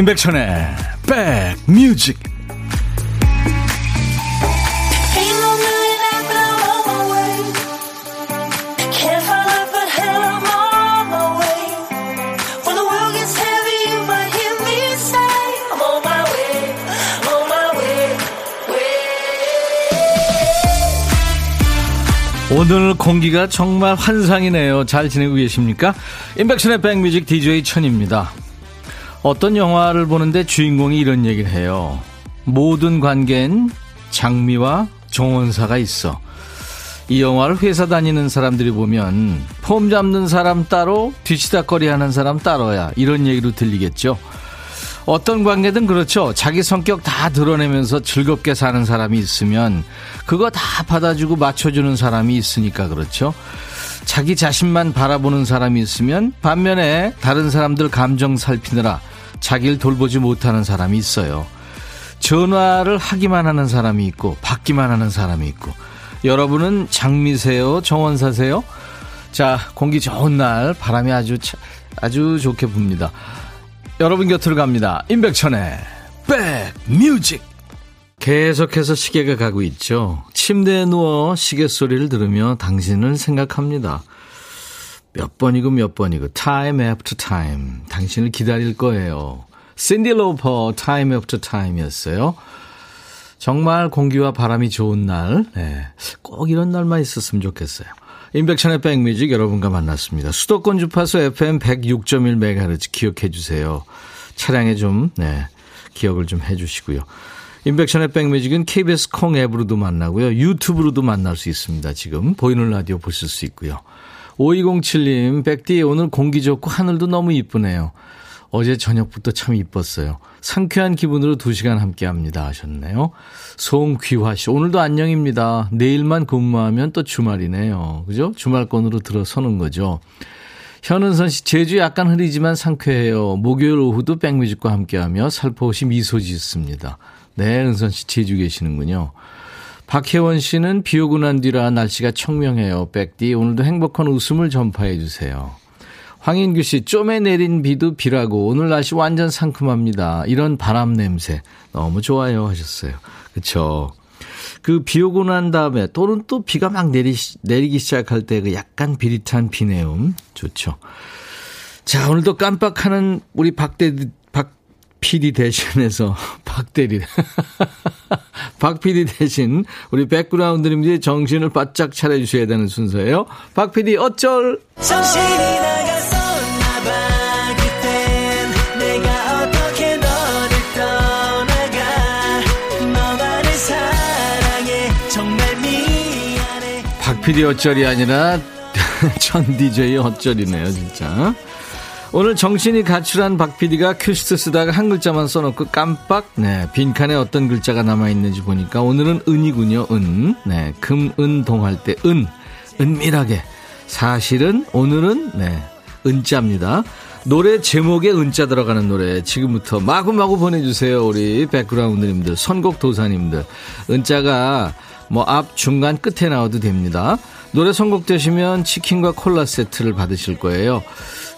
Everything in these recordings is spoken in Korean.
임백천의 백뮤직 오늘 공기가 정말 환상이네요. 잘 지내고 계십니까? 임백천의 백뮤직 DJ 천입니다. 어떤 영화를 보는데 주인공이 이런 얘기를 해요. 모든 관계엔 장미와 정원사가 있어. 이 영화를 회사 다니는 사람들이 보면 폼 잡는 사람 따로 뒤치다거리 하는 사람 따로야 이런 얘기로 들리겠죠. 어떤 관계든 그렇죠. 자기 성격 다 드러내면서 즐겁게 사는 사람이 있으면 그거 다 받아주고 맞춰주는 사람이 있으니까 그렇죠. 자기 자신만 바라보는 사람이 있으면 반면에 다른 사람들 감정 살피느라 자기를 돌보지 못하는 사람이 있어요. 전화를 하기만 하는 사람이 있고 받기만 하는 사람이 있고 여러분은 장미세요? 정원사세요? 자, 공기 좋은 날 바람이 아주 아주 좋게 붑니다. 여러분 곁으로 갑니다. 임백천의 백뮤직 계속해서 시계가 가고 있죠. 침대에 누워 시계 소리를 들으며 당신을 생각합니다. 몇 번이고 몇 번이고 time after time 당신을 기다릴 거예요. 신디 로퍼 time after time이었어요. 정말 공기와 바람이 좋은 날, 네. 꼭 이런 날만 있었으면 좋겠어요. 인백션의 백뮤직 여러분과 만났습니다. 수도권 주파수 FM 106.1MHz 기억해 주세요. 차량에 좀, 네, 기억을 좀 해 주시고요. 인백션의 백뮤직은 KBS 콩 앱으로도 만나고요. 유튜브로도 만날 수 있습니다. 지금 보이는 라디오 보실 수 있고요. 5207님, 백디 오늘 공기 좋고 하늘도 너무 이쁘네요. 어제 저녁부터 참 이뻤어요. 상쾌한 기분으로 2시간 함께 합니다 하셨네요. 송귀화 씨, 오늘도 안녕입니다. 내일만 근무하면 또 주말이네요. 그죠? 주말권으로 들어서는 거죠. 현은선 씨, 제주 약간 흐리지만 상쾌해요. 목요일 오후도 백뮤직과 함께하며 살포시 미소 짓습니다. 네, 은선 씨 제주 계시는군요. 박혜원 씨는 비 오고 난 뒤라 날씨가 청명해요. 백디 오늘도 행복한 웃음을 전파해 주세요. 황인규 씨, 좀에 내린 비도 비라고 오늘 날씨 완전 상큼합니다. 이런 바람 냄새 너무 좋아요 하셨어요. 그렇죠. 그비 오고 난 다음에 또는 또 비가 막 내리, 내리기 시작할 때 그 약간 비릿한 비내음 좋죠. 자, 오늘도 깜빡하는 우리 박대, PD 대신해서 박 대리. 박 PD 대신 우리 백그라운드님들이 정신을 바짝 차려주셔야 되는 순서예요. 박 PD 어쩔? 박 PD 어쩔이 아니라 전 DJ 어쩔이네요 진짜. 오늘 정신이 가출한 박 PD가 큐시트 쓰다가 한 글자만 써놓고 깜빡, 네, 빈칸에 어떤 글자가 남아있는지 보니까 오늘은 은이군요, 은. 네, 금, 은, 동할 때 은. 은밀하게. 사실은 오늘은, 네, 은자입니다. 노래 제목에 은자 들어가는 노래 지금부터 마구마구 보내주세요. 우리 백그라운드님들, 선곡 도사님들. 은자가 뭐 앞, 중간, 끝에 나와도 됩니다. 노래 선곡되시면 치킨과 콜라 세트를 받으실 거예요.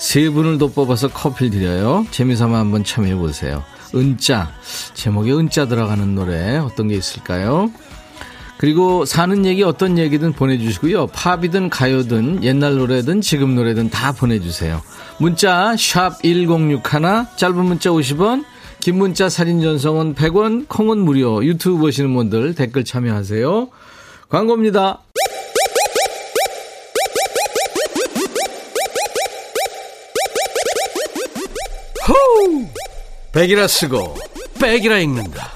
세 분을 더 뽑아서 커피 드려요. 재미삼아 한번 참여해 보세요. 은자 제목에 은자 들어가는 노래 어떤 게 있을까요? 그리고 사는 얘기 어떤 얘기든 보내주시고요. 팝이든 가요든 옛날 노래든 지금 노래든 다 보내주세요. 문자 샵 1061, 짧은 문자 50원, 긴 문자 사진 전송은 100원, 콩은 무료. 유튜브 보시는 분들 댓글 참여하세요. 광고입니다. 백이라 쓰고 백이라 읽는다.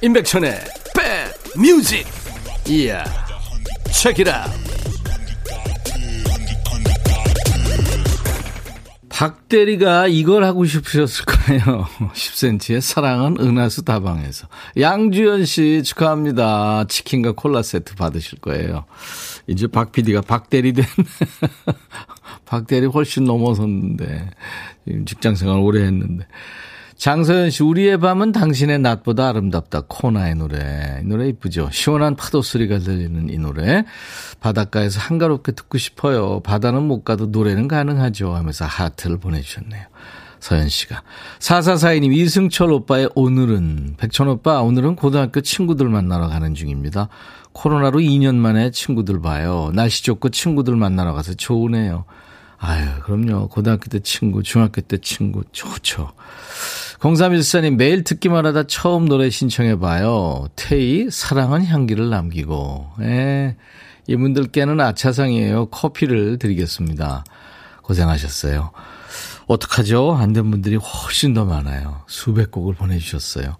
임백천의 백 뮤직. 이야. 책이라. 박대리가 이걸 하고 싶으셨을 거예요. 10cm의 사랑은 은하수 다방에서. 양주현 씨 축하합니다. 치킨과 콜라 세트 받으실 거예요. 이제 박 PD가 박대리 된. 박대리 훨씬 넘어섰는데. 직장 생활 오래 했는데. 장서연 씨, 우리의 밤은 당신의 낮보다 아름답다. 코나의 노래. 이 노래 이쁘죠? 시원한 파도 소리가 들리는 이 노래. 바닷가에서 한가롭게 듣고 싶어요. 바다는 못 가도 노래는 가능하죠. 하면서 하트를 보내주셨네요. 서현 씨가. 4442님, 이승철 오빠의 오늘은, 백천 오빠, 오늘은 고등학교 친구들 만나러 가는 중입니다. 코로나로 2년 만에 친구들 봐요. 날씨 좋고 친구들 만나러 가서 좋으네요. 아유, 그럼요. 고등학교 때 친구, 중학교 때 친구, 좋죠. 0314님, 매일 듣기만 하다 처음 노래 신청해봐요. 태희, 사랑은 향기를 남기고. 예. 이분들께는 아차상이에요. 커피를 드리겠습니다. 고생하셨어요. 어떡하죠? 안 된 분들이 훨씬 더 많아요. 수백 곡을 보내주셨어요.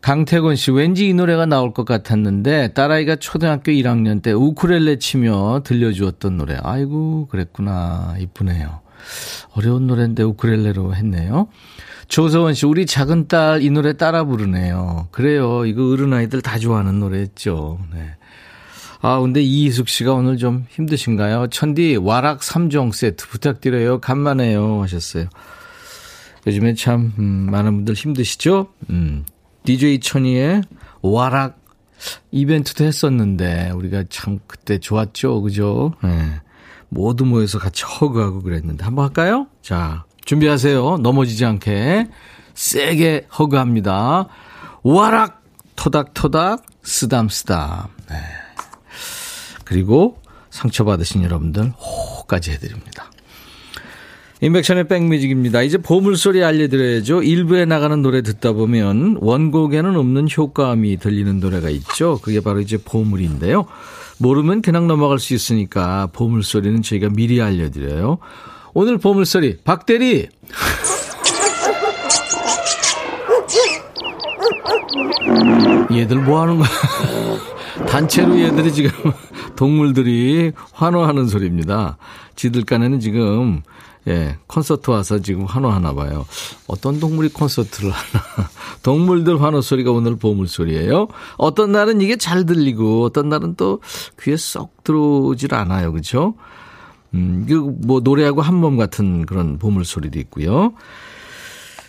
강태곤 씨, 왠지 이 노래가 나올 것 같았는데, 딸아이가 초등학교 1학년 때 우쿨렐레 치며 들려주었던 노래. 아이고, 그랬구나. 이쁘네요. 어려운 노래인데 우쿨렐레로 했네요. 조서원 씨, 우리 작은 딸 이 노래 따라 부르네요. 그래요. 이거 어른 아이들 다 좋아하는 노래였죠. 네. 아, 근데 이희숙 씨가 오늘 좀 힘드신가요? 천디, 와락 3종 세트 부탁드려요. 간만에요. 하셨어요. 요즘에 참, 음, 많은 분들 힘드시죠? 음, DJ 천이의 와락 이벤트도 했었는데, 우리가 참 그때 좋았죠. 그죠? 네. 모두 모여서 같이 허그하고 그랬는데. 한번 할까요? 자, 준비하세요. 넘어지지 않게. 세게 허그합니다. 와락! 토닥토닥, 쓰담쓰담. 네. 그리고 상처받으신 여러분들 호까지 해드립니다. 인백션의 백뮤직입니다. 이제 보물소리 알려드려야죠. 일부에 나가는 노래 듣다 보면 원곡에는 없는 효과음이 들리는 노래가 있죠. 그게 바로 이제 보물인데요. 모르면 그냥 넘어갈 수 있으니까 보물소리는 저희가 미리 알려드려요. 오늘 보물소리 박대리 얘들 뭐 하는 거야? 단체로 얘들이 지금 동물들이 환호하는 소리입니다. 지들 간에는 지금 예, 콘서트 와서 지금 환호하나 봐요. 어떤 동물이 콘서트를 하나. 동물들 환호 소리가 오늘 보물 소리예요. 어떤 날은 이게 잘 들리고 어떤 날은 또 귀에 쏙 들어오질 않아요. 그렇죠? 음, 뭐 노래하고 한 몸 같은 그런 보물 소리도 있고요.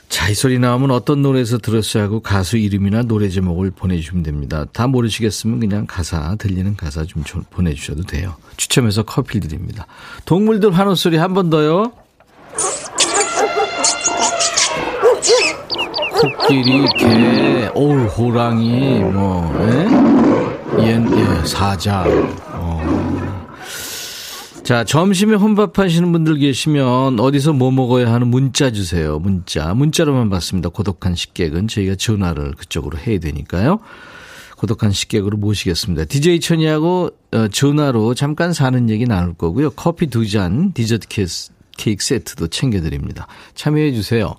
자, 이 소리 나오면 어떤 노래에서 들었어야 하고 가수 이름이나 노래 제목을 보내주시면 됩니다. 다 모르시겠으면 그냥 가사, 들리는 가사 좀 보내주셔도 돼요. 추첨해서 커피 드립니다. 동물들 환호 소리 한 번 더요. 코끼리, 개, 어우, 호랑이, 뭐, 예? 예, 예 사자, 자, 점심에 혼밥 하시는 분들 계시면 어디서 뭐 먹어야 하는 문자 주세요. 문자. 문자로만 받습니다. 고독한 식객은 저희가 전화를 그쪽으로 해야 되니까요. 고독한 식객으로 모시겠습니다. DJ 천이하고 어, 전화로 잠깐 사는 얘기 나눌 거고요. 커피 두 잔, 디저트 케이크 세트도 챙겨드립니다. 참여해 주세요.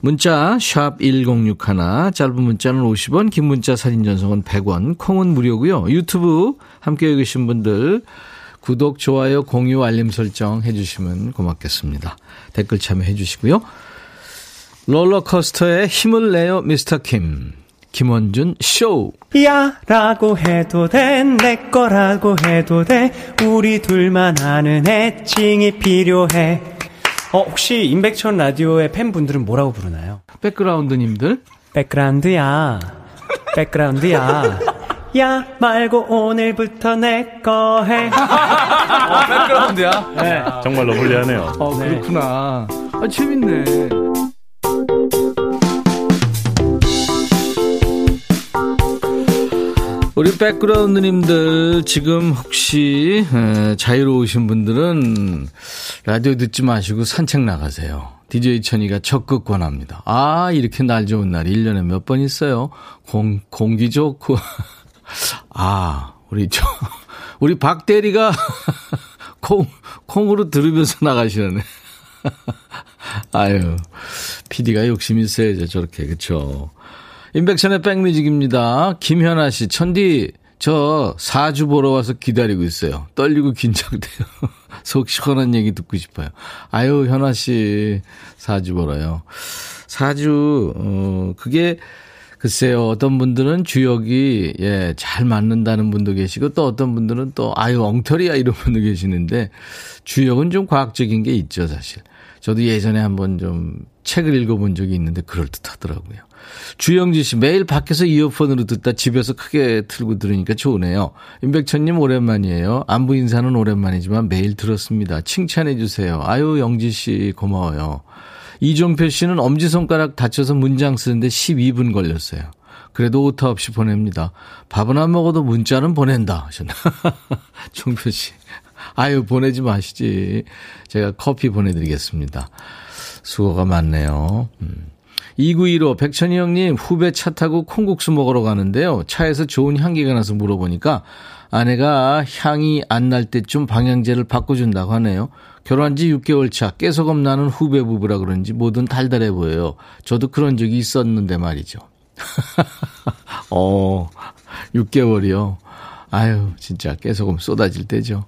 문자 1061, 짧은 문자는 50원, 긴 문자 사진 전송은 100원, 콩은 무료고요. 유튜브 함께 계신 분들 구독, 좋아요, 공유, 알림 설정 해주시면 고맙겠습니다. 댓글 참여해 주시고요. 롤러코스터에 힘을 내요, 미스터 킴. 김원준 쇼. 야 라고 해도 돼, 내 거라고 해도 돼, 우리 둘만 아는 애칭이 필요해. 어, 혹시 임백천 라디오의 팬분들은 뭐라고 부르나요? 백그라운드님들? 백그라운드야. 백그라운드야. 야 말고 오늘부터 내 거 해. 어, 백그라운드야? 네. 정말로 불리하네요. 어, 그렇구나. 아, 재밌네. 우리 백그라운드님들 지금 혹시 자유로우신 분들은 라디오 듣지 마시고 산책 나가세요. DJ 천이가 적극 권합니다. 아, 이렇게 날 좋은 날 1년에 몇 번 있어요. 공, 공기 좋고. 아, 우리 저, 우리 박 대리가 콩, 콩으로 들으면서 나가시네. 아유, PD가 욕심 있어야죠, 저렇게. 그쵸. 인백션의 백뮤직입니다. 김현아 씨, 천디, 저 사주 보러 와서 기다리고 있어요. 떨리고 긴장돼요. 속 시원한 얘기 듣고 싶어요. 아유, 현아 씨, 사주 보러요. 사주, 어, 그게 글쎄요, 어떤 분들은 주역이, 예, 잘 맞는다는 분도 계시고, 또 어떤 분들은 또, 아유, 엉터리야, 이런 분도 계시는데, 주역은 좀 과학적인 게 있죠, 사실. 저도 예전에 한번 좀 책을 읽어본 적이 있는데, 그럴듯 하더라고요. 주영지 씨, 매일 밖에서 이어폰으로 듣다 집에서 크게 틀고 들으니까 좋으네요. 임백천님 오랜만이에요. 안부 인사는 오랜만이지만 매일 들었습니다. 칭찬해주세요. 아유, 영지 씨, 고마워요. 이종표 씨는 엄지손가락 다쳐서 문장 쓰는데 12분 걸렸어요. 그래도 오타 없이 보냅니다. 밥은 안 먹어도 문자는 보낸다 하셨나. 종표 씨. 아유, 보내지 마시지. 제가 커피 보내드리겠습니다. 수고가 많네요. 음. 2915 백천희 형님 후배 차 타고 콩국수 먹으러 가는데요. 차에서 좋은 향기가 나서 물어보니까 아내가 향이 안 날 때쯤 방향제를 바꿔준다고 하네요. 결혼한 지 6개월 차 깨소금 나는 후배 부부라 그런지 뭐든 달달해 보여요. 저도 그런 적이 있었는데 말이죠. 어, 6개월이요. 아유, 진짜 깨소금 쏟아질 때죠.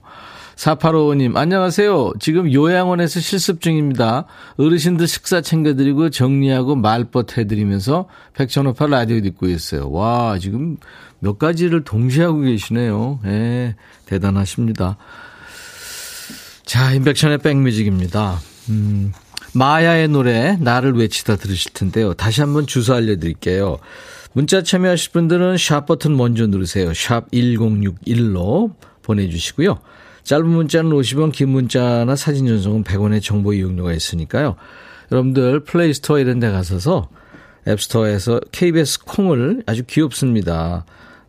4855님, 안녕하세요. 지금 요양원에서 실습 중입니다. 어르신들 식사 챙겨드리고 정리하고 말벗 해드리면서 백천오파 라디오 듣고 있어요. 와, 지금 몇 가지를 동시에 하고 계시네요. 예, 대단하십니다. 자, 인백션의 백뮤직입니다. 음, 마야의 노래, 나를 외치다 들으실 텐데요. 다시 한번 주소 알려드릴게요. 문자 참여하실 분들은 샵 버튼 먼저 누르세요. 샵 1061로 보내주시고요. 짧은 문자는 50원, 긴 문자나 사진 전송은 100원의 정보 이용료가 있으니까요. 여러분들 플레이스토어 이런 데 가셔서 앱스토어에서 KBS 콩을 아주 귀엽습니다.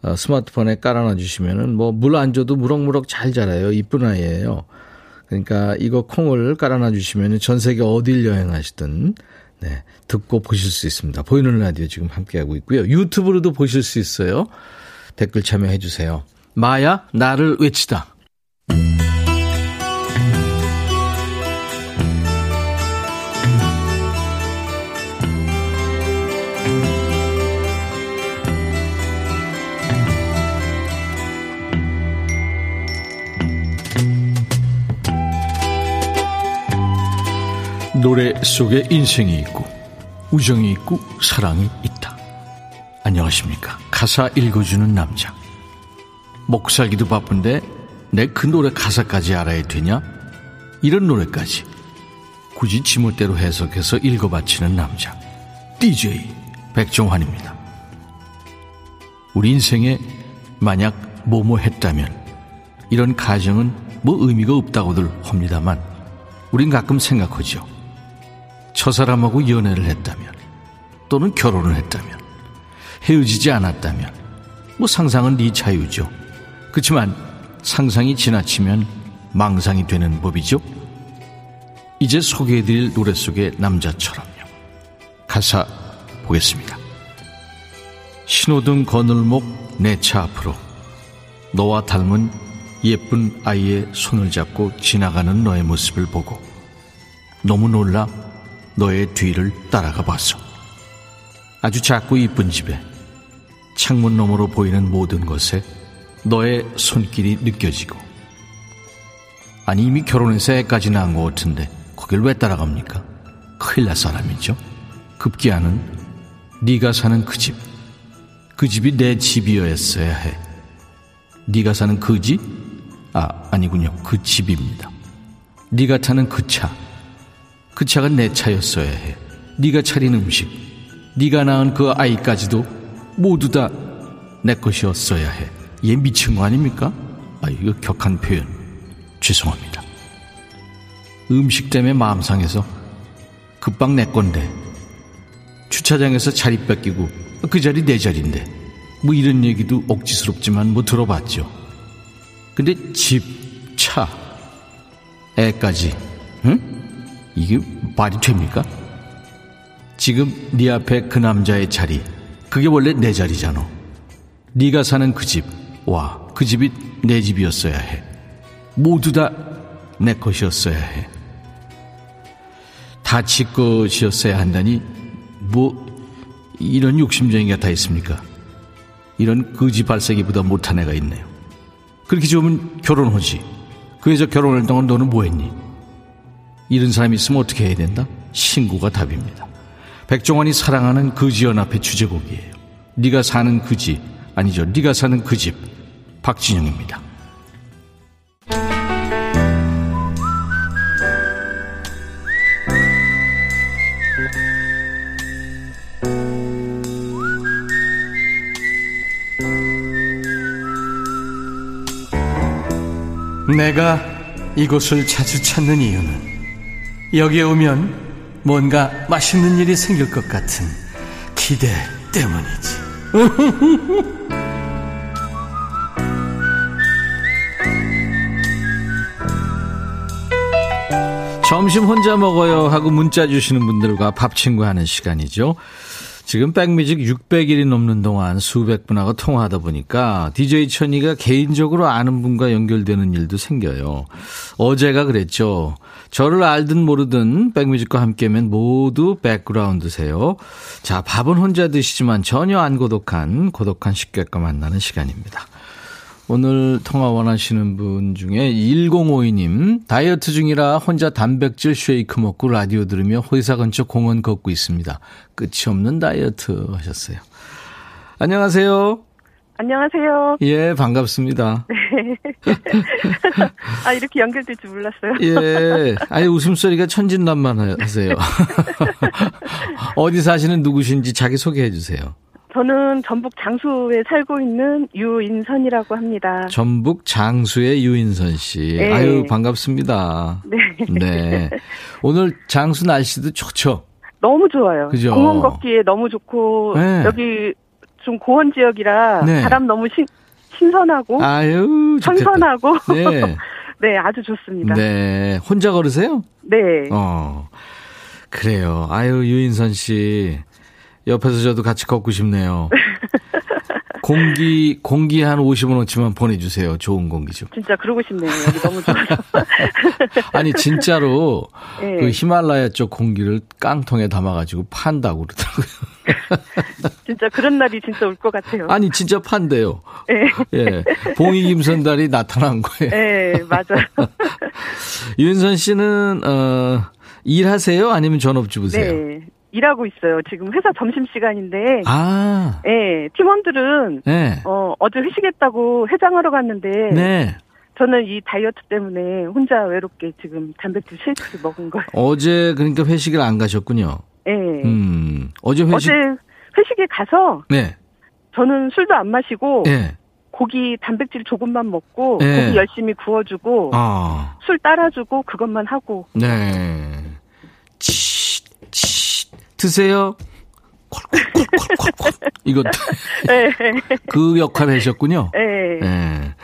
어, 스마트폰에 깔아놔 주시면은 뭐 물 안 줘도 무럭무럭 잘 자라요. 이쁜 아이예요. 그러니까 이거 콩을 깔아놔 주시면은 전 세계 어딜 여행하시든 네, 듣고 보실 수 있습니다. 보이는 라디오 지금 함께하고 있고요. 유튜브로도 보실 수 있어요. 댓글 참여해 주세요. 마야 나를 외치다. 노래 속에 인생이 있고 우정이 있고 사랑이 있다. 안녕하십니까. 가사 읽어주는 남자. 먹고 살기도 바쁜데 내 그 노래 가사까지 알아야 되냐? 이런 노래까지 굳이 지멋대로 해석해서 읽어바치는 남자. DJ 백종환입니다. 우리 인생에 만약 뭐뭐 했다면 이런 가정은 뭐 의미가 없다고들 합니다만 우린 가끔 생각하죠. 저 사람하고 연애를 했다면 또는 결혼을 했다면 헤어지지 않았다면 뭐 상상은 네 자유죠. 그렇지만 상상이 지나치면 망상이 되는 법이죠. 이제 소개해드릴 노래 속의 남자처럼요. 가사 보겠습니다. 신호등 거늘목 내 차 앞으로 너와 닮은 예쁜 아이의 손을 잡고 지나가는 너의 모습을 보고 너무 놀라 너의 뒤를 따라가 봤어. 아주 작고 이쁜 집에 창문 너머로 보이는 모든 것에 너의 손길이 느껴지고 아니 이미 결혼해서 애까지 낳은 것 같은데 거길 왜 따라갑니까? 큰일 날 사람이죠. 급기야는 네가 사는 그 집, 그 집이 내 집이었어야 해. 네가 사는 그 집? 아, 아니군요. 그 집입니다. 네가 타는 그 차, 그 차가 내 차였어야 해. 네가 차린 음식, 네가 낳은 그 아이까지도 모두 다 내 것이었어야 해. 얘 미친 거 아닙니까? 아, 이거 격한 표현. 죄송합니다. 음식 때문에 마음 상해서 급방 내 건데 주차장에서 자리 뺏기고 그 자리 내 자리인데 뭐 이런 얘기도 억지스럽지만 뭐 들어봤죠. 근데 집, 차, 애까지, 응? 이게 말이 됩니까? 지금 네 앞에 그 남자의 자리 그게 원래 내 자리잖아. 네가 사는 그 집, 와, 그 집이 내 집이었어야 해. 모두 다 내 것이었어야 해. 다지 것이었어야 한다니 뭐 이런 욕심쟁이 가 다 있습니까? 이런 거지 발색이보다 못한 애가 있네요. 그렇게 좋으면 결혼하지. 그 여자 결혼할 동안 너는 뭐 했니? 이런 사람이 있으면 어떻게 해야 된다? 신고가 답입니다. 백종원이 사랑하는 그 지 연합의 주제곡이에요. 네가 사는 그지 아니죠. 네가 사는 그 집 박진영입니다. 내가 이곳을 자주 찾는 이유는 여기에 오면 뭔가 맛있는 일이 생길 것 같은 기대 때문이지. 점심 혼자 먹어요 하고 문자 주시는 분들과 밥 친구 하는 시간이죠. 지금 백뮤직 600일이 넘는 동안 수백 분하고 통화하다 보니까 DJ 천이가 개인적으로 아는 분과 연결되는 일도 생겨요. 어제가 그랬죠. 저를 알든 모르든 백뮤직과 함께면 모두 백그라운드세요. 자, 밥은 혼자 드시지만 전혀 안 고독한 고독한 식객과 만나는 시간입니다. 오늘 통화 원하시는 분 중에 1052님, 다이어트 중이라 혼자 단백질 쉐이크 먹고 라디오 들으며 회사 근처 공원 걷고 있습니다. 끝이 없는 다이어트 하셨어요. 안녕하세요. 안녕하세요. 예, 반갑습니다. 네. 아, 이렇게 연결될 줄 몰랐어요. 예. 아니, 웃음소리가 천진난만 하세요. 어디 사시는 누구신지 자기 소개해 주세요. 저는 전북 장수에 살고 있는 유인선이라고 합니다. 전북 장수의 유인선 씨. 네. 아유, 반갑습니다. 네. 네. 오늘 장수 날씨도 좋죠? 너무 좋아요. 그죠? 공원 걷기에 너무 좋고, 네. 여기 좀 고원 지역이라 네. 바람 너무 신, 신선하고, 아유, 선선하고, 네. 네, 아주 좋습니다. 네. 혼자 걸으세요? 네. 어. 그래요. 아유, 유인선 씨. 옆에서 저도 같이 걷고 싶네요. 공기, 공기 한 50원 어치만 보내주세요. 좋은 공기 좀. 진짜 그러고 싶네요. 여기 너무 좋아서. 아니, 진짜로 네. 그 히말라야 쪽 공기를 깡통에 담아가지고 판다고 그러더라고요. 진짜 그런 날이 진짜 올 것 같아요. 아니, 진짜 판대요. 네. 예. 봉이 김선달이 나타난 거예요. 네, 맞아요. 윤선 씨는, 어, 일하세요? 아니면 전업주부세요? 네. 일하고 있어요. 지금 회사 점심 시간인데. 아. 예, 팀원들은 네. 어, 어제 회식했다고 해장하러 갔는데 네. 저는 이 다이어트 때문에 혼자 외롭게 지금 단백질 쉐이크를 먹은 거예요. 어제 그러니까 회식을 안 가셨군요. 예. 음. 어제 회식 어제 회식에 가서 네. 저는 술도 안 마시고 네. 고기 단백질 조금만 먹고 네. 고기 열심히 구워주고 아. 술 따라주고 그것만 하고. 네. 드세요. 콜콜콜콜콜 이거 네. 그 역할 하셨군요. 네. 네.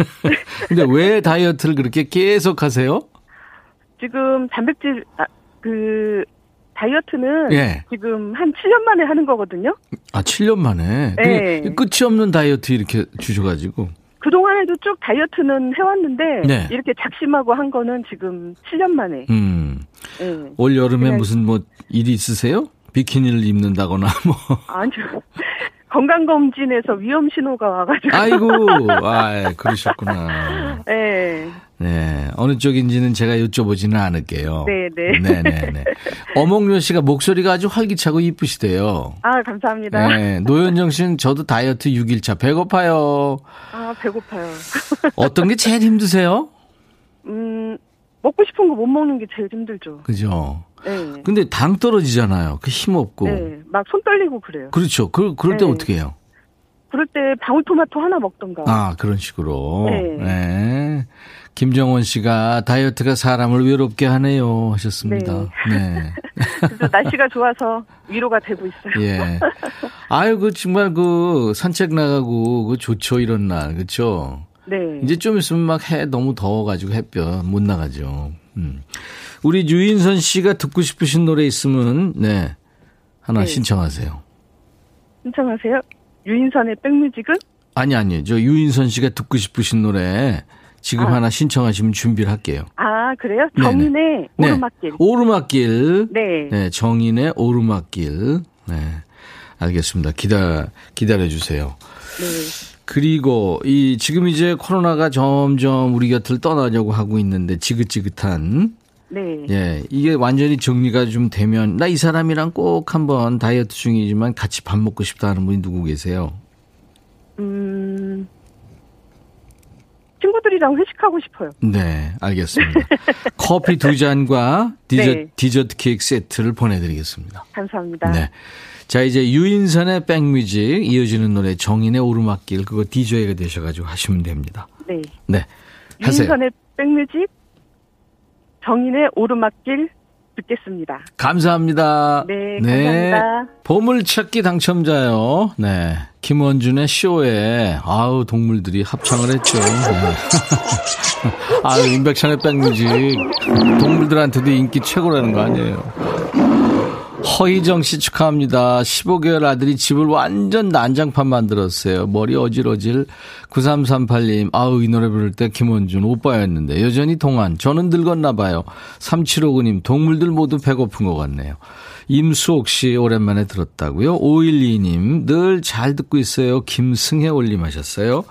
근데 왜 다이어트를 그렇게 계속 하세요? 지금 단백질 아, 그 다이어트는 예. 지금 한 7년 만에 하는 거거든요. 아, 7년 만에? 네. 끝이 없는 다이어트 이렇게 주셔 가지고. 그동안에도 쭉 다이어트는 해왔는데, 네. 이렇게 작심하고 한 거는 지금 7년 만에. 음. 네. 올 여름에 무슨 뭐 일이 있으세요? 비키니를 입는다거나 뭐. 아니요. 건강검진에서 위험 신호가 와가지고. 아이고, 아, 그러셨구나. 네. 네. 어느 쪽인지는 제가 여쭤보지는 않을게요. 네네. 네네네. 어몽요 씨가 목소리가 아주 활기차고 이쁘시대요. 아, 감사합니다. 네. 노현정 씨는 저도 다이어트 6일차 배고파요. 아, 배고파요. 어떤 게 제일 힘드세요? 음, 먹고 싶은 거 못 먹는 게 제일 힘들죠. 그죠. 네. 근데 당 떨어지잖아요. 그 힘 없고. 네. 막 손 떨리고 그래요. 그렇죠. 그, 그럴 때 네. 어떻게 해요? 그럴 때 방울토마토 하나 먹던가. 아, 그런 식으로. 네. 네. 김정원 씨가 다이어트가 사람을 외롭게 하네요 하셨습니다. 네. 네. 날씨가 좋아서 위로가 되고 있어요. 예. 아유, 그 정말 그 산책 나가고 그 좋죠 이런 날. 그렇죠? 네. 이제 좀 있으면 막 해 너무 더워가지고 햇볕 못 나가죠. 음. 우리 유인선 씨가 듣고 싶으신 노래 있으면 네 하나 네. 신청하세요. 신청하세요? 유인선의 백뮤직은? 아니 아니요. 저 유인선 씨가 듣고 싶으신 노래 지금 아. 하나 신청하시면 준비를 할게요. 아 그래요? 정인의 네네. 오르막길. 네. 오르막길. 네. 네. 정인의 오르막길. 네. 알겠습니다. 기다 기다려 주세요. 네. 그리고 이 지금 이제 코로나가 점점 우리 곁을 떠나려고 하고 있는데 지긋지긋한 네. 예, 이게 완전히 정리가 좀 되면 나 이 사람이랑 꼭 한번 다이어트 중이지만 같이 밥 먹고 싶다 하는 분이 누구 계세요? 음. 친구들이랑 회식하고 싶어요. 네, 알겠습니다. 커피 두 잔과 디저트, 네. 디저트 케이크 세트를 보내드리겠습니다. 감사합니다. 네. 자, 이제 유인선의 백뮤직 이어지는 노래 정인의 오르막길 그거 DJ가 되셔가지고 하시면 됩니다. 네. 네. 하세요. 유인선의 백뮤직 정인의 오르막길 듣겠습니다. 감사합니다. 네, 네. 감사합니다. 보물찾기 당첨자요. 네. 김원준의 쇼에, 아우, 동물들이 합창을 했죠. 네. 아유, 임백천의 백뮤직. 동물들한테도 인기 최고라는 거 아니에요. 허희정 씨 축하합니다. 15개월 아들이 집을 완전 난장판 만들었어요. 머리 어질어질. 9338님, 아우, 이 노래 부를 때 김원준 오빠였는데, 여전히 동안. 저는 늙었나 봐요. 3759님, 동물들 모두 배고픈 것 같네요. 임수옥 씨, 오랜만에 들었다고요. 512님, 늘 잘 듣고 있어요. 김승혜 올림하셨어요.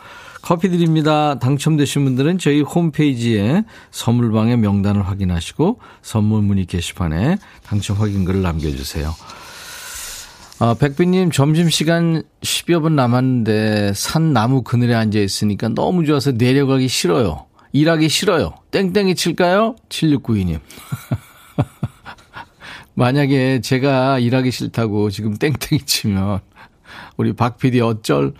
커피 드립니다. 당첨되신 분들은 저희 홈페이지에 선물방의 명단을 확인하시고 선물 문의 게시판에 당첨 확인글을 남겨주세요. 아, 백비님 점심시간 10여 분 남았는데 산 나무 그늘에 앉아 있으니까 너무 좋아서 내려가기 싫어요. 일하기 싫어요. 땡땡이 칠까요? 7692님. 만약에 제가 일하기 싫다고 지금 땡땡이 치면 우리 박 PD 어쩔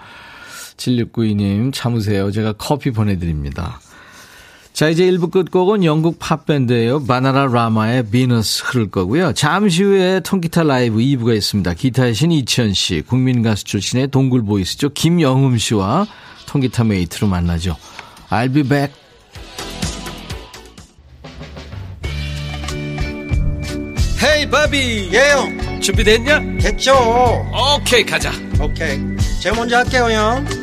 7692님 참으세요. 제가 커피 보내드립니다. 자, 이제 1부 끝곡은 영국 팝밴드예요. 바나나라마의 비너스 흐를 거고요. 잠시 후에 통기타 라이브 2부가 있습니다. 기타의 신 이치현 씨, 국민 가수 출신의 동굴 보이스죠. 김영흠 씨와 통기타 메이트로 만나죠. I'll be back. 헤이 바비 예영 준비됐냐? 됐죠 오케이 가자 오케이 제가 먼저 할게요 형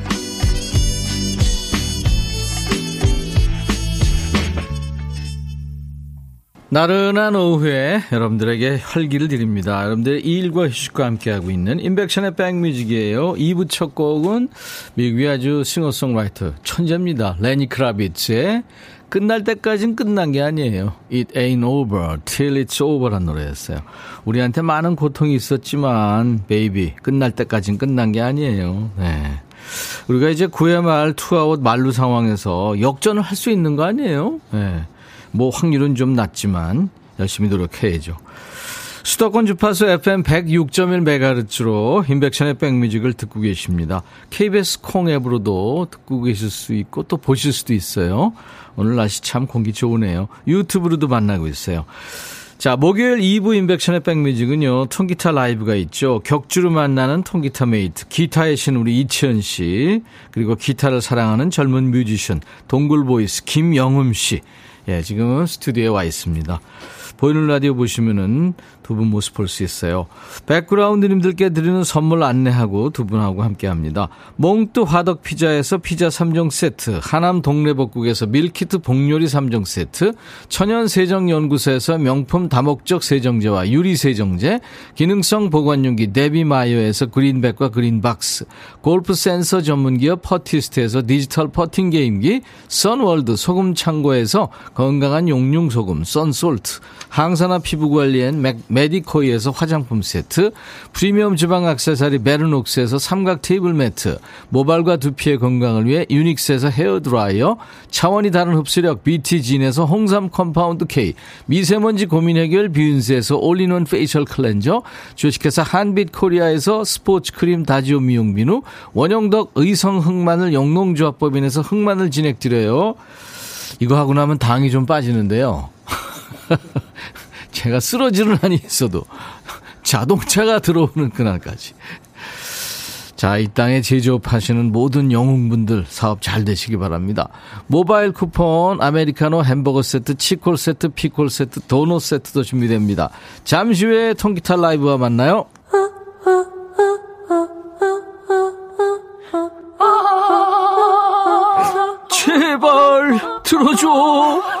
나른한 오후에 여러분들에게 혈기를 드립니다. 여러분들의 일과 휴식과 함께하고 있는 인백션의 백뮤직이에요. 2부 첫 곡은 미국의 아주 싱어송라이터 천재입니다. 레니 크라비츠의 끝날 때까진 끝난 게 아니에요. It ain't over till it's over란 노래였어요. 우리한테 많은 고통이 있었지만 baby 끝날 때까진 끝난 게 아니에요. 네. 우리가 이제 9회 말 투아웃 만루 상황에서 역전을 할 수 있는 거 아니에요? 네. 뭐 확률은 좀 낮지만 열심히 노력해야죠. 수도권 주파수 FM 106.1MHz로 인백션의 백뮤직을 듣고 계십니다. KBS 콩 앱으로도 듣고 계실 수 있고 또 보실 수도 있어요. 오늘 날씨 참 공기 좋으네요. 유튜브로도 만나고 있어요. 자, 목요일 2부 인백션의 백뮤직은요, 통기타 라이브가 있죠. 격주로 만나는 통기타 메이트, 기타의 신 우리 이치현 씨, 그리고 기타를 사랑하는 젊은 뮤지션, 동굴 보이스 김영흠 씨, 예, 지금은 스튜디오에 와 있습니다. 보이는 라디오 보시면은 두 분 모습 볼 수 있어요. 백그라운드님들께 드리는 선물 안내하고 두 분하고 함께 합니다. 몽뚜 화덕 피자에서 피자 3종 세트, 하남 동래복국에서 밀키트 복요리 3종 세트, 천연 세정연구소에서 명품 다목적 세정제와 유리 세정제, 기능성 보관용기 데비마이어에서 green bag과 green box, 골프 센서 전문기업 퍼티스트에서 디지털 퍼팅 게임기, 선월드 소금 창고에서 건강한 용융 소금 썬솔트, 항산화 피부 관리엔 맥 메디코이에서 화장품 세트, 프리미엄 주방 악세사리 베르녹스에서 삼각 테이블 매트, 모발과 두피의 건강을 위해 유닉스에서 헤어드라이어, 차원이 다른 흡수력 BT진에서 홍삼 컴파운드 K, 미세먼지 고민 해결 뷰인스에서 all-in-one facial cleanser, 주식회사 한빛 코리아에서 스포츠 크림 다지오 미용 비누, 원형덕 의성 흑마늘 영농조합법인에서 흑마늘 진액 드려요. 이거 하고 나면 당이 좀 빠지는데요. 제가 쓰러지는 한이 있어도 자동차가 들어오는 그날까지. 자, 이 땅에 제조업하시는 모든 영웅분들 사업 잘 되시기 바랍니다. 모바일 쿠폰, 아메리카노 햄버거 세트, 치콜 세트, 피콜 세트, 도넛 세트도 준비됩니다. 잠시 후에 통기타 라이브와 만나요. 제발 들어줘.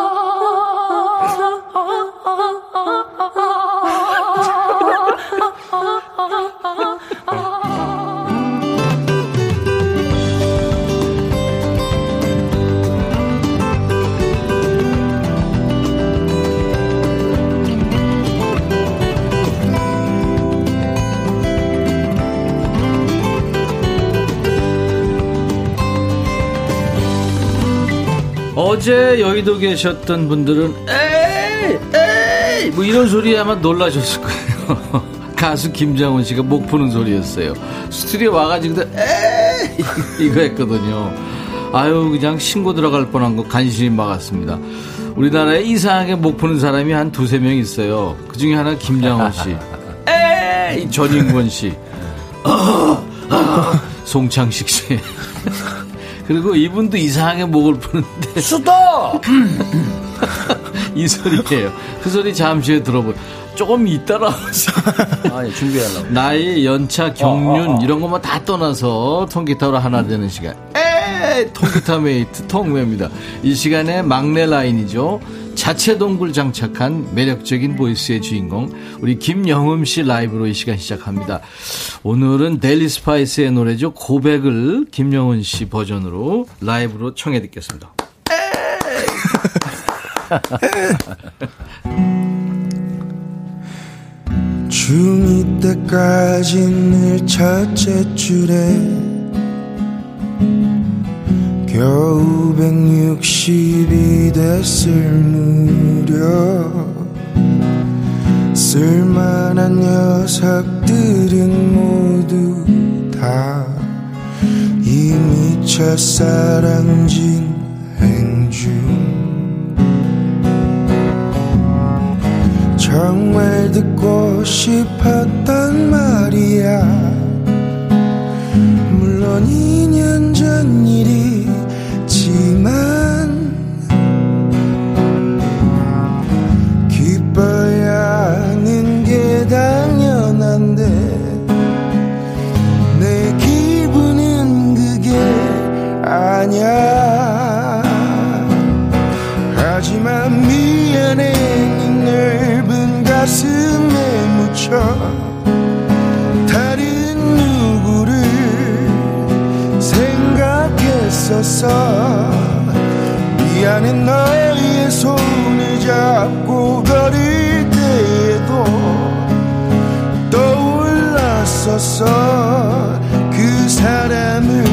어제 여의도 계셨던 분들은 에이 에이 뭐 이런 소리에 아마 놀라셨을 거예요. 가수 김장훈 씨가 목 푸는 소리였어요. 스튜디오 와가지고 에이 이거 했거든요. 아유 그냥 신고 들어갈 뻔한 거 간신히 막았습니다. 우리나라에 이상하게 목 푸는 사람이 한 두세 명 있어요. 그 중에 하나 김장훈 씨. 에이 전인권 씨. 송창식 씨. 그리고 이분도 이상하게 목을 푸는데. 수다! 이 소리예요. 그 소리 잠시 후에 들어보. 조금 이따 나오지. 아, 예, 준비하려고. 나이, 연차, 경륜, 어, 어, 어. 이런 것만 다 떠나서 통기타로 하나 되는 시간. 에 통기타 메이트, 통매입니다. 이 시간에 막내 라인이죠. 자체 동굴 장착한 매력적인 보이스의 주인공 우리 김영흠 씨 라이브로 이 시간 시작합니다. 오늘은 델리 스파이스의 노래죠. 고백을 김영은 씨 버전으로 라이브로 청해 듣겠습니다. 중2 때까지 늘 첫째 줄에 겨우 160이 됐을 무렵 쓸만한 녀석들은 모두 다 이미 첫사랑진 행중. 정말 듣고 싶었단 말이야. 물론 2년 전 일이 하지만 기뻐야 하는 게 당연한데 내 기분은 그게 아냐 하지만 미안해 네 넓은 가슴에 묻혀 있었어 미안해 너의 손을 잡고 걸을 때에도 떠올랐었어. 그 사람을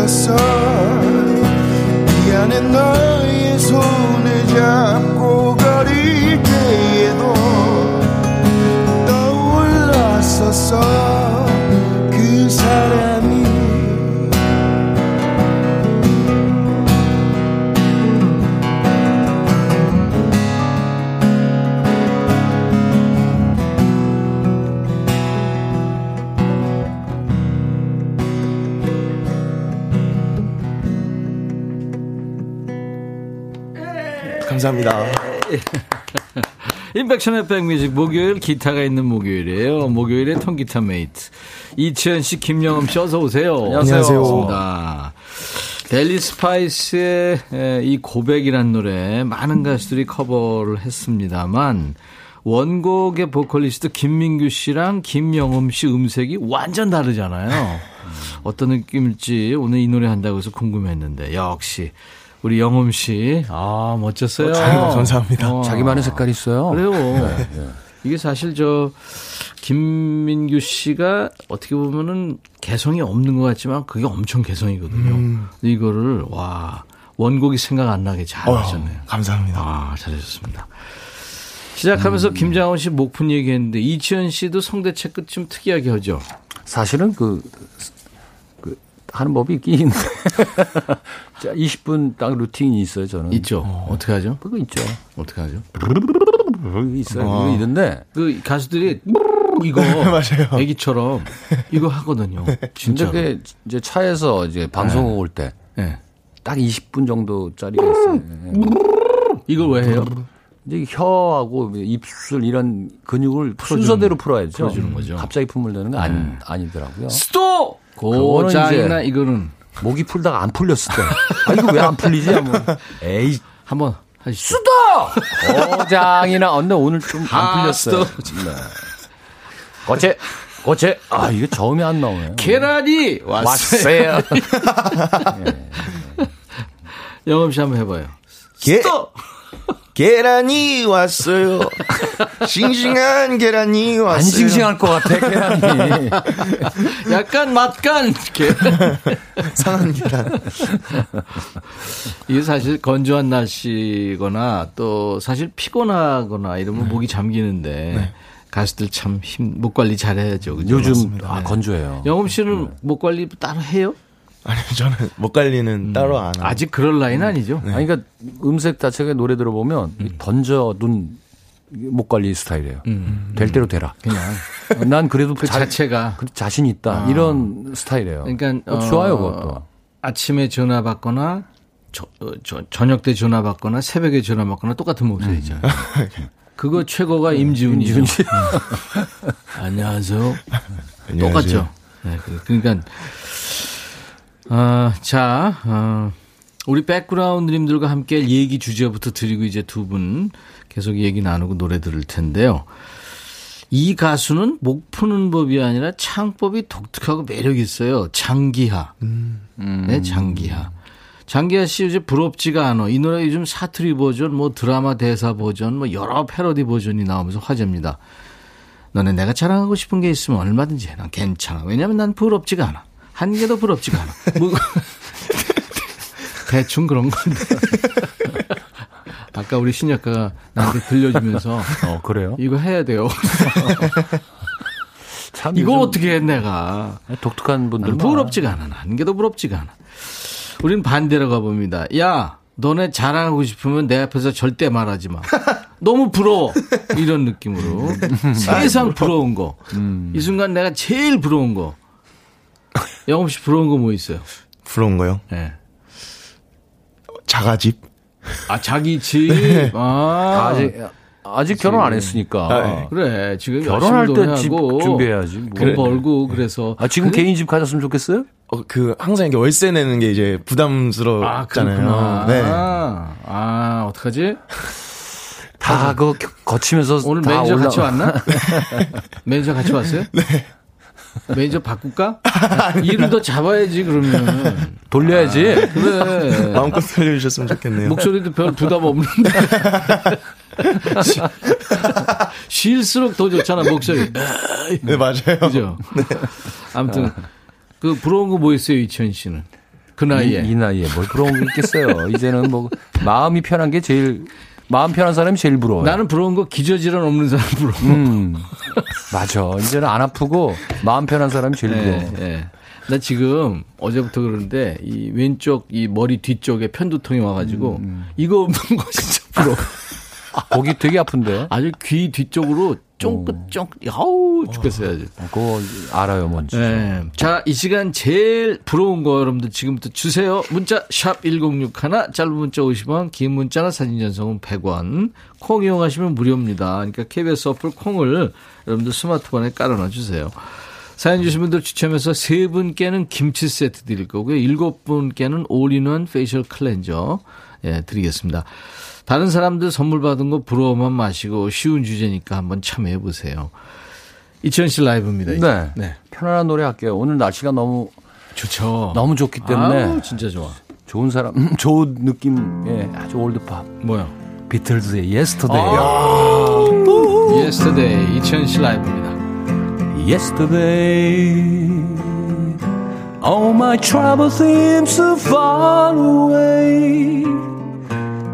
생각했었어 미안해 너의 손을 잡고 걸을 때에도 떠올랐었어 감사합니다. 인백션의 백뮤직 목요일 기타가 있는 목요일이에요. 목요일에 통기타 메이트. 이치현 씨, 김영흠 씨 어서 오세요. 안녕하세요. 반갑습니다. 델리 스파이스의 이 고백이란 노래 많은 가수들이 커버를 했습니다만 원곡의 보컬리스트 김민규 씨랑 김영흠 씨 음색이 완전 다르잖아요. 어떤 느낌일지 오늘 이 노래 한다고 해서 궁금했는데 역시 우리 영음 씨, 아 멋졌어요. 어, 감사합니다. 어. 자기만의 색깔이 있어요. 그래요. 네, 네. 이게 사실 저 김민규 씨가 어떻게 보면은 개성이 없는 것 같지만 그게 엄청 개성이거든요. 음. 이거를 와 원곡이 생각 안 나게 잘 하셨네요. 어, 감사합니다. 아 잘하셨습니다. 시작하면서 음. 김장원 씨 목푼 얘기했는데 이치현 씨도 성대체 끝 좀 특이하게 하죠. 사실은 그 하는 법이 있긴 있는데. 자, 20분 딱 루틴이 있어요, 저는. 있죠. 어. 떻게 하죠? 그거 있죠. 어떻게 하죠? 있어요. 어. 있는데. 그 가수들이 이거 맞아요. 애기처럼 이거 하거든요. 진짜. 그 이제 차에서 이제 방송 네. 올 때 네. 딱 20분 정도짜리가 있어요. 이걸 왜 해요? 이제 혀하고 입술 이런 근육을 풀어주는, 순서대로 풀어야죠. 풀어주는 거죠. 갑자기 품을 내는 건 아니, 네. 아니더라고요. 스톱! 고장이나 이거는 목이 풀다가 안 풀렸을 때. 아, 이거 왜 안 풀리지? 한번. 에이. 한번 하시죠. 수도! 고장이나, 언데 오늘 좀 안 풀렸어요. 네. 거체, 거체. 아, 이게 저음이 안 나오네요. 계란이 왔어요. 왔어요. 네. 영업 씨 한번 해봐요. 게, 계란이 왔어요. 싱싱한 계란이 왔어요. 안 싱싱할 것 같아, 계란이. 약간 맛간 계란. 상한 계란. 이게 사실 건조한 날씨거나 또 사실 피곤하거나 이러면 네. 목이 잠기는데 네. 가수들 참 힘, 목 관리 잘해야죠. 그죠? 요즘 아, 건조해요. 영업 씨는 네. 목 관리 따로 해요? 아니 저는 목 관리는 음. 따로 안 하고. 아직 그럴 나이는 아니죠. 네. 아니 그러니까 음색 자체가 노래 들어보면 음. 던져 눈목 관리 스타일이에요. 음. 될 대로 되라. 그냥 난 그래도 그 자, 자체가 자신 있다 아. 이런 스타일이에요. 그러니까 어, 좋아요 그것도. 아침에 전화 받거나 저, 어, 저, 저녁 때 전화 받거나 새벽에 전화 받거나 똑같은 목소리죠. 음. 그거 최고가 임지훈이죠. 임지훈 씨. 안녕하세요. 똑같죠. 네, 그러니까 어, 자, 어, 우리 백그라운드님들과 함께 얘기 주제부터 드리고 이제 두 분 계속 얘기 나누고 노래 들을 텐데요. 이 가수는 목 푸는 법이 아니라 창법이 독특하고 매력 있어요. 장기하. 음. 네, 장기하. 장기하 씨 이제 부럽지가 않아. 이 노래 요즘 사투리 버전, 뭐 드라마 대사 버전, 뭐 여러 패러디 버전이 나오면서 화제입니다. 너네 내가 자랑하고 싶은 게 있으면 얼마든지 해. 난 괜찮아. 왜냐면 난 부럽지가 않아. 한 개도 부럽지가 않아. 뭐, 대충 그런 건데. 아까 우리 신약가가 나한테 들려주면서 어 그래요? 이거 해야 돼요. 참 이거 어떻게 해 내가 독특한 분들 부럽지가 않아. 한 개도 부럽지가 않아. 우리는 반대로 가봅니다. 야, 너네 자랑하고 싶으면 내 앞에서 절대 말하지 마. 너무 부러워. 이런 느낌으로. 세상 부러운 거. 음. 이 순간 내가 제일 부러운 거. 영업 씨 부러운 거 뭐 있어요? 부러운 거요? 네. 자가집? 아, 자기 집? 네. 아. 아직, 아직 결혼 안 했으니까. 아, 네. 그래. 지금 결혼할 때 집 준비해야지. 뭐. 돈 벌고 그래서. 아, 지금 그래? 개인 집 가졌으면 좋겠어요? 어, 그, 항상 이게 월세 내는 게 이제 부담스럽잖아요. 아, 네. 아, 어떡하지? 다 그 거치면서 오늘 매니저 올라... 같이 왔나? 매니저 같이 왔어요? 네. 매니저 바꿀까? 일을 더 잡아야지 그러면 돌려야지. 아, 그래. 마음껏 돌려주셨으면 좋겠네요. 목소리도 별 부담 없는데. 쉴수록 더 좋잖아 목소리. 네 맞아요. 그죠. 네. 아무튼 그 부러운 거 뭐 있어요 이천 씨는? 그 나이에. 이, 이 나이에 뭘 부러운 게 있겠어요. 이제는 뭐 마음이 편한 게 제일 마음 편한 사람이 제일 부러워요. 나는 부러운 거 기저질환 없는 사람 부러워. 음, 맞아. 이제는 안 아프고 마음 편한 사람이 제일 네, 부러워. 네. 나 지금 어제부터 그러는데 이 왼쪽 이 머리 뒤쪽에 편두통이 와가지고 음, 음. 이거 없는 거 진짜 부러워. 거기 되게 아픈데? 아주 귀 뒤쪽으로 쫑긋 쫑, 야우 죽겠어요. 아주. 어, 그거 알아요, 뭔지. 네. 자, 이 시간 제일 부러운 거 여러분들 지금부터 주세요. 문자 샵 #1061 짧은 문자 50원, 긴 문자나 사진 전송은 100원. 콩 이용하시면 무료입니다. 그러니까 KBS 어플 콩을 여러분들 스마트폰에 깔아놔 주세요. 사연 주신 분들 추첨해서 세 분께는 김치 세트 드릴 거고요. 일곱 분께는 all-in-one facial cleanser 예, 드리겠습니다. 다른 사람들 선물 받은 거 부러워만 마시고 쉬운 주제니까 한번 참여해 보세요. 이치현 씨 라이브입니다. 네. 네. 편안한 노래 할게요. 오늘 날씨가 너무 좋죠. 너무 좋기 때문에 아우, 진짜 좋아. 좋은 사람, 좋은 느낌의 아주 올드팝. 뭐야? 비틀즈의 Yesterday. 아~ Yesterday 이천 씨 라이브입니다. yesterday. All my troubles seem so far away.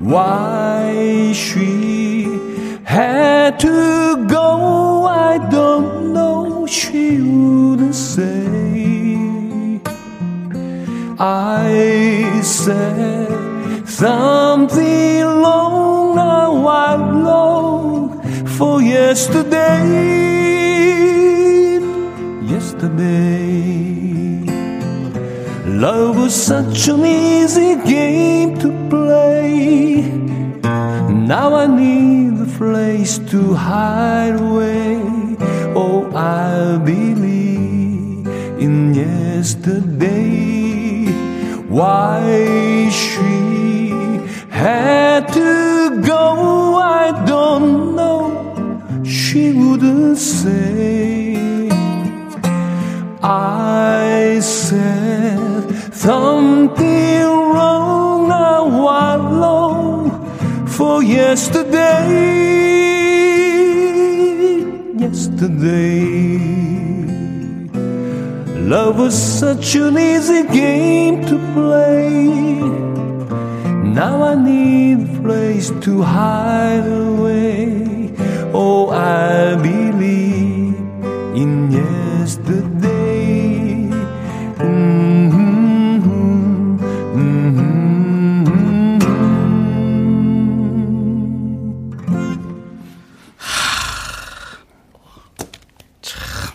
Why she had to go, I don't know. She wouldn't say. I said something long now I long for yesterday. Yesterday, love was such an easy game to play. Now I need a place to hide away. Oh, I believe in yesterday. Why she had to go, I don't know she wouldn't say. I said something wrong. I long for yesterday. Yesterday. Love was such an easy game to play. Now I need a place to hide away. Oh, I believe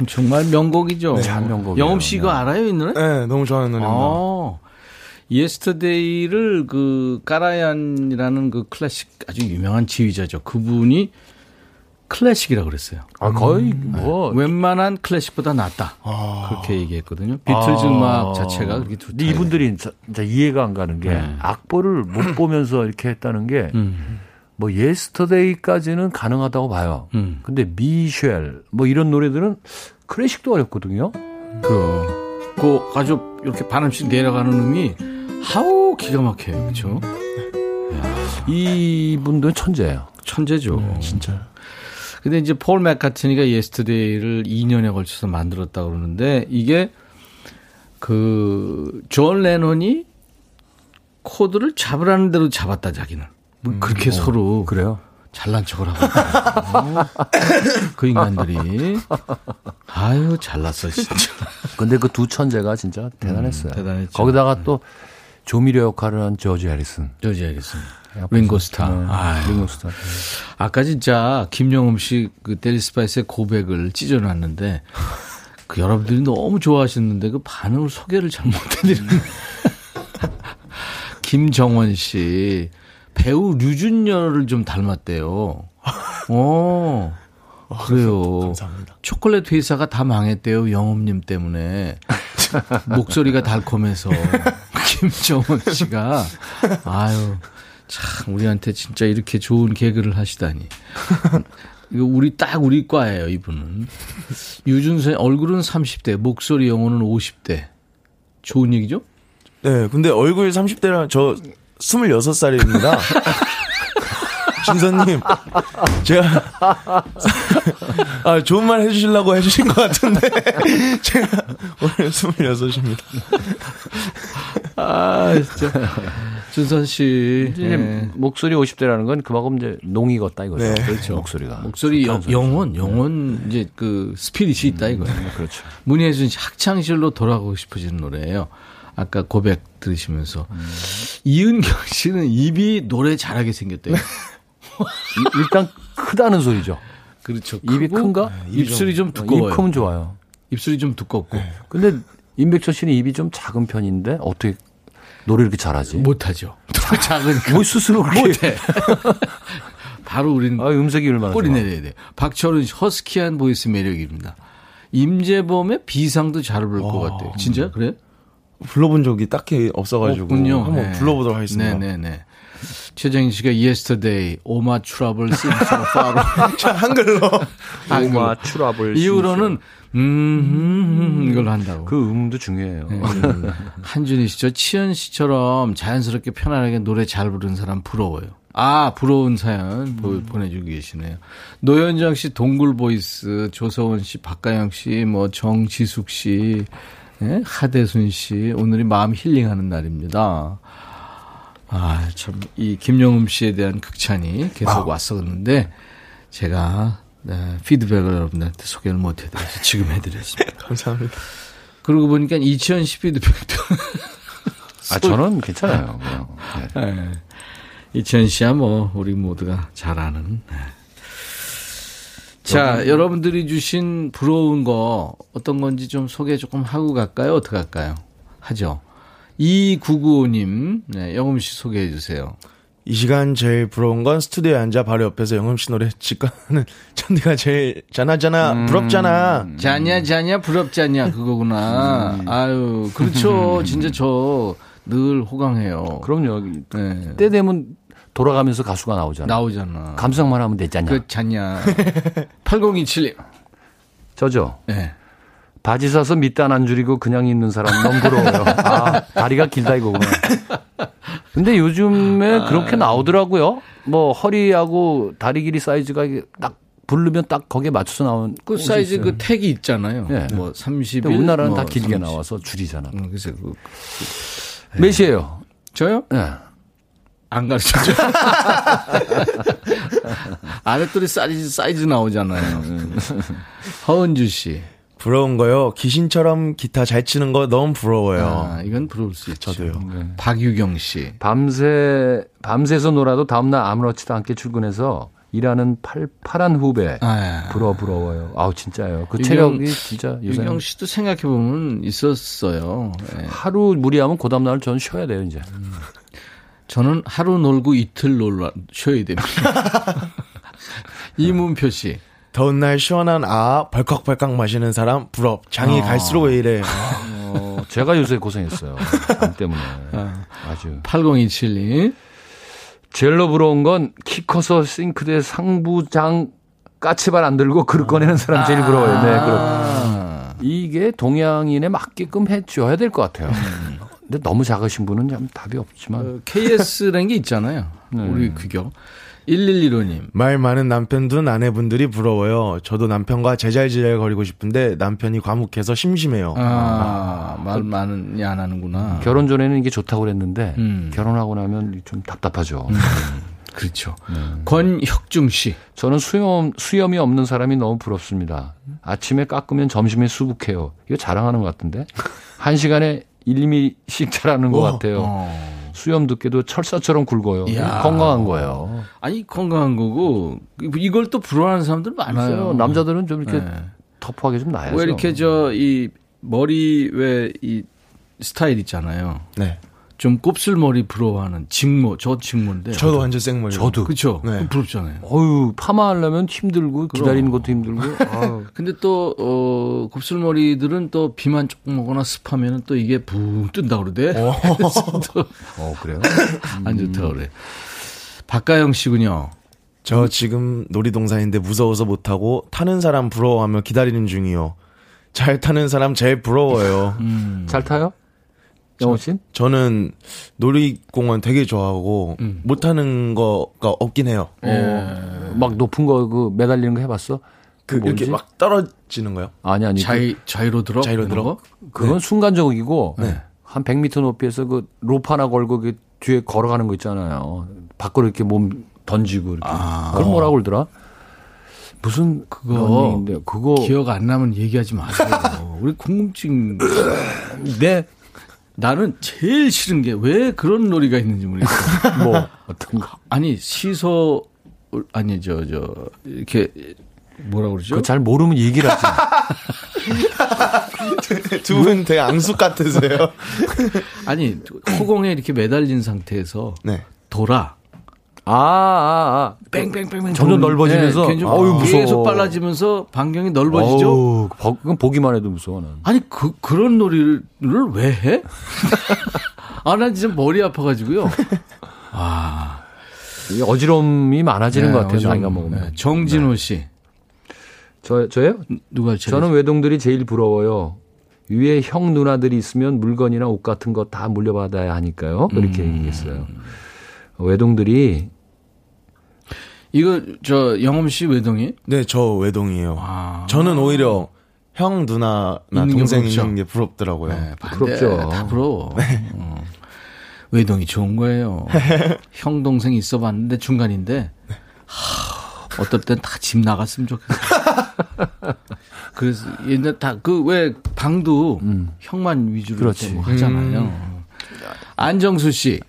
정말 명곡이죠. 네, 참 명곡. 영흠 씨 이거 알아요, 이 노래? 네, 너무 좋아하는 노래입니다. 아, 예스터데이를 그 카라얀이라는 그 클래식 아주 유명한 지휘자죠. 그분이 클래식이라고 그랬어요. 아, 거의 음. 뭐. 네. 웬만한 클래식보다 낫다. 아. 그렇게 얘기했거든요. 비틀즈 아. 음악 자체가 그렇게 좋다. 이분들이 진짜 이해가 안 가는 게 네. 악보를 못 보면서 이렇게 했다는 게 음. 뭐 예스터데이까지는 가능하다고 봐요. 음. 근데 미셸 뭐 이런 노래들은 클래식도 어렵거든요. 그, 그 아주 이렇게 반음씩 내려가는 음이 아우 기가 막혀요. 그렇죠? 이분들은 천재예요. 천재죠. 네, 진짜. 근데 이제 폴 맥카트니가 Yesterday를 2년에 걸쳐서 만들었다 그러는데 이게 그 존 레논이 코드를 잡으라는 대로 잡았다 자기는. 뭐 음, 그렇게 어, 서로 그래요. 잘난 척을 하고 그 인간들이 아유 잘났어 진짜. 근데 그 두 천재가 진짜 대단했어요. 음, 대단했죠. 거기다가 또 조미료 역할을 한 조지 해리슨. 조지 해리슨. 링고스타. 네, 아, 링고스타. 아까 진짜 김영흠 씨 그 델리 스파이스의 고백을 찢어놨는데 그 여러분들이 너무 좋아하셨는데 그 반응을 소개를 잘 못해드리는 김정원 씨 배우 류준열을 좀 닮았대요. 어. 그래요. 감사합니다. 초콜릿 회사가 다 망했대요. 영업님 때문에. 목소리가 달콤해서. 김정원 씨가. 아유. 참 우리한테 진짜 이렇게 좋은 개그를 하시다니. 이거 우리 딱 우리 과예요, 이분은. 유준수의 얼굴은 30대, 목소리 영어는 50대. 좋은 얘기죠? 네, 근데 얼굴 30대랑 저 26살입니다. 진선님, 제가, 아, 좋은 말 해주시려고 해주신 것 같은데, 제가 오늘 26입니다. 아, 진짜. 준선 씨. 네. 목소리 50대라는 건 그만큼 이제 농이 걷다 이거죠. 네. 그렇죠. 목소리가. 목소리 영, 영혼, 영혼, 이제 그 스피릿이 있다 이거예요. 음, 그렇죠. 문희혜준 씨 학창시절로 돌아가고 싶어지는 노래예요. 아까 고백 들으시면서. 음. 이은경 씨는 입이 노래 잘하게 생겼대요. 일단 크다는 소리죠. 그렇죠. 입이 큰가? 네, 입술이 좀, 좀 두꺼워요. 입 크면 좋아요. 입술이 좀 두껍고. 네. 근데 임백천 씨는 입이 좀 작은 편인데 어떻게 노래 이렇게 잘하지? 못하죠. 작은 뭐 스스로 못해. 바로 우리는 아, 음색이 얼마나 꼬리 내려야 돼. 박철은 허스키한 voice 매력입니다. 임재범의 비상도 잘 부를 것 어. 같아요. 진짜 그래? 불러본 적이 딱히 없어가지고 없군요. 한번 네. 불러보도록 하겠습니다. 네네네. 최정인 씨가 Yesterday, all my troubles seemed so far로. 한글로. all my troubles. 이후로는 음, 음, 음, 이걸 한다고. 그 음도 중요해요. 네. 한준희 씨, 저 치현 씨처럼 자연스럽게 편안하게 노래 잘 부르는 사람 부러워요. 아, 부러운 사연 음. 보내주고 계시네요. 노현정 씨, 동굴 voice, 조서원 씨, 박가영 씨, 뭐 정지숙 씨, 네? 하대순 씨, 오늘이 마음 힐링하는 날입니다. 아, 참, 이 김영흠 씨에 대한 극찬이 계속 아. 왔었는데, 제가 네, 피드백을 여러분들한테 소개를 못 해드려서 지금 해드렸습니다. 감사합니다. 그러고 보니까 이치현 씨 피드백도. 아, 저는 괜찮아요. 네. 네. 이치현 씨야 뭐, 우리 모두가 잘 아는. 네. 자, 여러분. 여러분들이 주신 부러운 거 어떤 건지 좀 소개 조금 하고 갈까요? 어떻게 할까요? 하죠. 2995님, 네, 영음 씨 소개해 주세요. 이 시간 제일 부러운 건 스튜디오에 앉아 바로 옆에서 영음 씨 노래 직관하는 천디가 제일 짠하잖아 음. 부럽잖아 자냐 자냐 부럽잖냐 그거구나 음. 아유 그렇죠 진짜 저 늘 호강해요 그럼요 네. 때 되면 돌아가면서 가수가 나오잖아 나오잖아 감상만 하면 되잖냐 그 잤냐 8027님 저죠 네. 바지 사서 밑단 안 줄이고 그냥 있는 사람 너무 부러워요. 아, 다리가 길다 이거구나. 근데 요즘에 아. 그렇게 나오더라고요. 뭐 허리하고 다리 길이 사이즈가 딱 부르면 딱 거기에 맞춰서 나온 그 사이즈 있어요. 그 택이 있잖아요. 네. 뭐 30일 우리나라는 뭐 다 길게 30. 나와서 줄이잖아. 음, 그래서 그, 그 몇이에요? 저요? 네. 안 가르쳐줘. 아랫도리 사이즈 사이즈 나오잖아요. 허은주 씨. 부러운 거요. 귀신처럼 기타 잘 치는 거 너무 부러워요. 아, 이건 부러울 수 있죠. 저도요. 네. 박유경 씨. 밤새 밤새서 놀아도 다음 날 아무렇지도 않게 출근해서 일하는 팔, 파란 후배. 아, 부러 부러워요. 아우 진짜요. 그 유경, 체력이 진짜 유경 씨도 생각해 보면 있었어요. 네. 하루 무리하면 그 다음날 저는 쉬어야 돼요 이제. 음. 저는 하루 놀고 이틀 놀라 쉬어야 됩니다. 이문표 씨. 더운 날 시원한 아 벌컥벌컥 마시는 사람 부럽. 장이 어. 갈수록 왜 이래. 어, 제가 요새 고생했어요. 안 때문에. 아. 아주. 8027님. 젤로 부러운 건 키 커서 싱크대 상부장 까치발 안 들고 그릇 꺼내는 사람 제일 부러워요. 네, 그렇. 이게 동양인에 맞게끔 해줘야 될 것 같아요. 음. 근데 너무 작으신 분은 참 답이 없지만. 어, KS라는 게 있잖아요. 네. 우리 규격. 1115님. 말 많은 남편 둔 아내분들이 부러워요. 저도 남편과 제잘제잘 거리고 싶은데 남편이 과묵해서 심심해요. 아, 아. 말 많은 안 하는구나. 결혼 전에는 이게 좋다고 그랬는데 음. 결혼하고 나면 좀 답답하죠. 음. 그렇죠. 네. 권혁중 씨. 저는 수염, 수염이 없는 사람이 너무 부럽습니다. 아침에 깎으면 점심에 수북해요. 이거 자랑하는 것 같은데? 한 시간에 1, 2미씩 자라는 것 어, 같아요. 어. 수염 두께도 철사처럼 굵어요. 이야. 건강한 거예요. 아니 건강한 거고 이걸 또 부러워하는 사람들 많아요. 남자들은 좀 이렇게 네. 터프하게 좀 나야죠. 왜 이렇게 저 이 머리 왜 이 스타일 있잖아요. 네. 좀 곱슬머리 부러워하는 직모, 저 직모인데. 저도 완전 생머리. 저도. 그쵸. 네. 부럽잖아요. 어유 파마하려면 힘들고, 기다리는 것도 힘들고. 근데 또, 어, 곱슬머리들은 또 비만 조금 오거나 습하면은 또 이게 붕 뜬다 그러대. 어, 어 그래요? 안 좋다 그래. 박가영 씨군요. 저 지금 놀이동산인데 무서워서 못하고 타는 사람 부러워하며 기다리는 중이요. 잘 타는 사람 제일 부러워요. 음. 잘 타요? 영호 씨? 저는 놀이공원 되게 좋아하고 음. 못하는 거가 없긴 해요. 예. 막 높은 거 그 매달리는 거 해봤어? 그 이렇게 막 떨어지는 거요? 아니 아니. 자이 그, 자이로 들어? 자이로 들어? 그건 네. 순간적이고 네. 한 100m 높이에서 그 로프 하나 걸고 그 뒤에 걸어가는 거 있잖아요. 밖으로 이렇게 몸 던지고 이렇게. 아. 그걸 뭐라고 그러더라? 무슨 그거 그거 기억 안 나면 얘기하지 마세요. 우리 궁금증. 네. 나는 제일 싫은 게 왜 그런 놀이가 있는지 모르겠어. 뭐 어떤 거? 아니 시소 아니 저저 이렇게 뭐라 그러죠? 잘 모르면 얘기를 하지. 두 분 되게 앙숙 같으세요. 아니 허공에 이렇게 매달린 상태에서 네. 돌아. 아, 아, 아. 뺑뺑뺑뺑. 점점 넓어지면서. 네, 어유 무서워. 계속 빨라지면서 반경이 넓어지죠. 어우, 그건 보기만 해도 무서워, 난. 아니, 그, 그런 놀이를 왜 해? 아, 난 진짜 머리 아파가지고요. 아. 어지러움이 많아지는 네, 것 같아요, 나이가 먹으면. 네. 정진호 네. 씨. 저, 저요? 누가 제일 저는 외동들이 제일 부러워요. 위에 형 누나들이 있으면 물건이나 옷 같은 거 다 물려받아야 하니까요. 그렇게 음. 얘기했어요. 외동들이 이거 저 영엄 씨 외동이? 네, 저 외동이에요. 아. 저는 오히려 형 누나나 동생 있는 게 부럽더라고요. 네, 부럽죠. 다 부러워. 네. 어. 외동이 좋은 거예요. 형 동생 있어 봤는데 중간인데 네. 하, 어떨 땐 다 집 나갔으면 좋겠어. 그래서 옛날 다 그 왜 방도 음. 형만 위주로 뭐 하잖아요. 음. 안정수 씨.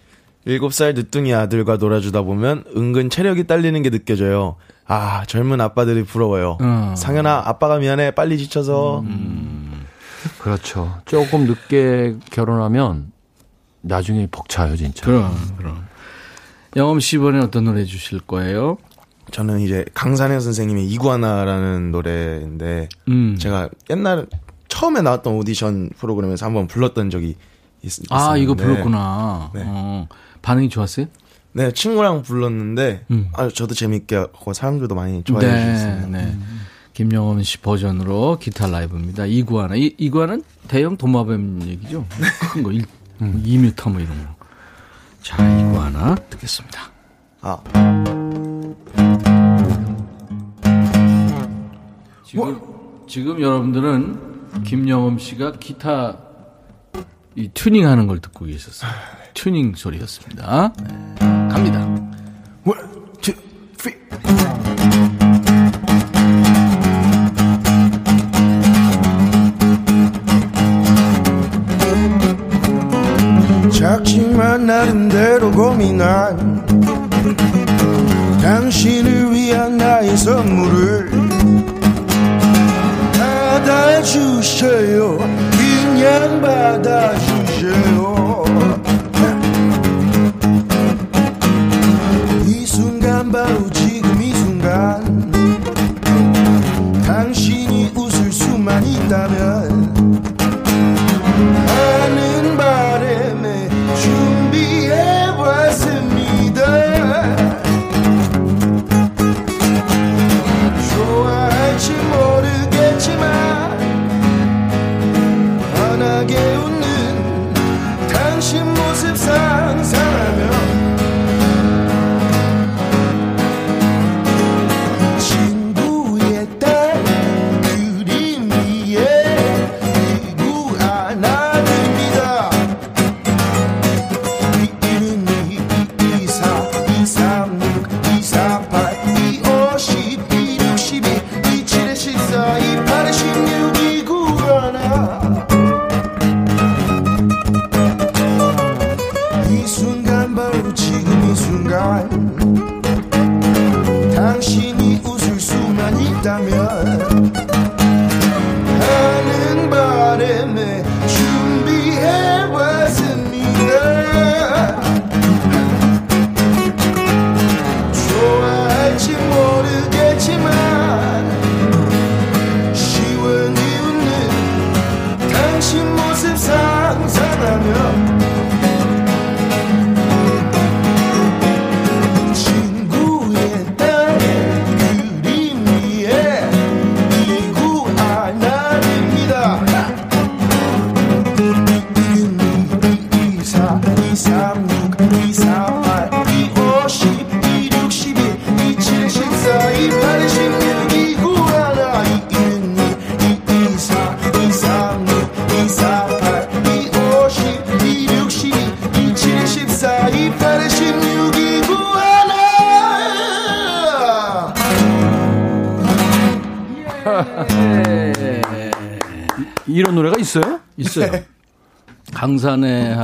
7살 늦둥이 아들과 놀아주다 보면 은근 체력이 딸리는 게 느껴져요. 아, 젊은 아빠들이 부러워요. 어. 상현아, 아빠가 미안해. 빨리 지쳐서. 음. 그렇죠. 조금 늦게 결혼하면 나중에 벅차요, 진짜. 그럼, 그럼. 영엄 씨 이번에 어떤 노래 주실 거예요? 저는 이제 강산현 선생님의 이구아나라는 노래인데, 음. 제가 옛날 처음에 나왔던 오디션 프로그램에서 한번 불렀던 적이 있, 었는데 아, 이거 불렀구나. 네. 어. 반응이 좋았어요? 네, 친구랑 불렀는데 음. 아 저도 재밌게 하고 사람들도 많이 좋아해 네, 주셨어요. 네. 음. 김영원 씨 버전으로 기타 라이브입니다. 이구아나. 이, 이구아는 대형 도마뱀 얘기죠? 큰 거, 1, 음. 2m 뭐 이런 거. 자, 이구아나 듣겠습니다. 아. 지금, 뭐? 지금 여러분들은 김영엄 씨가 기타 이 튜닝하는 걸 듣고 계셨어요. 튜닝 소리였습니다. 네. 갑니다. One, two, three. 작지만 나름대로 고민한 당신을 위한 나의 선물을 받아주셔요 그냥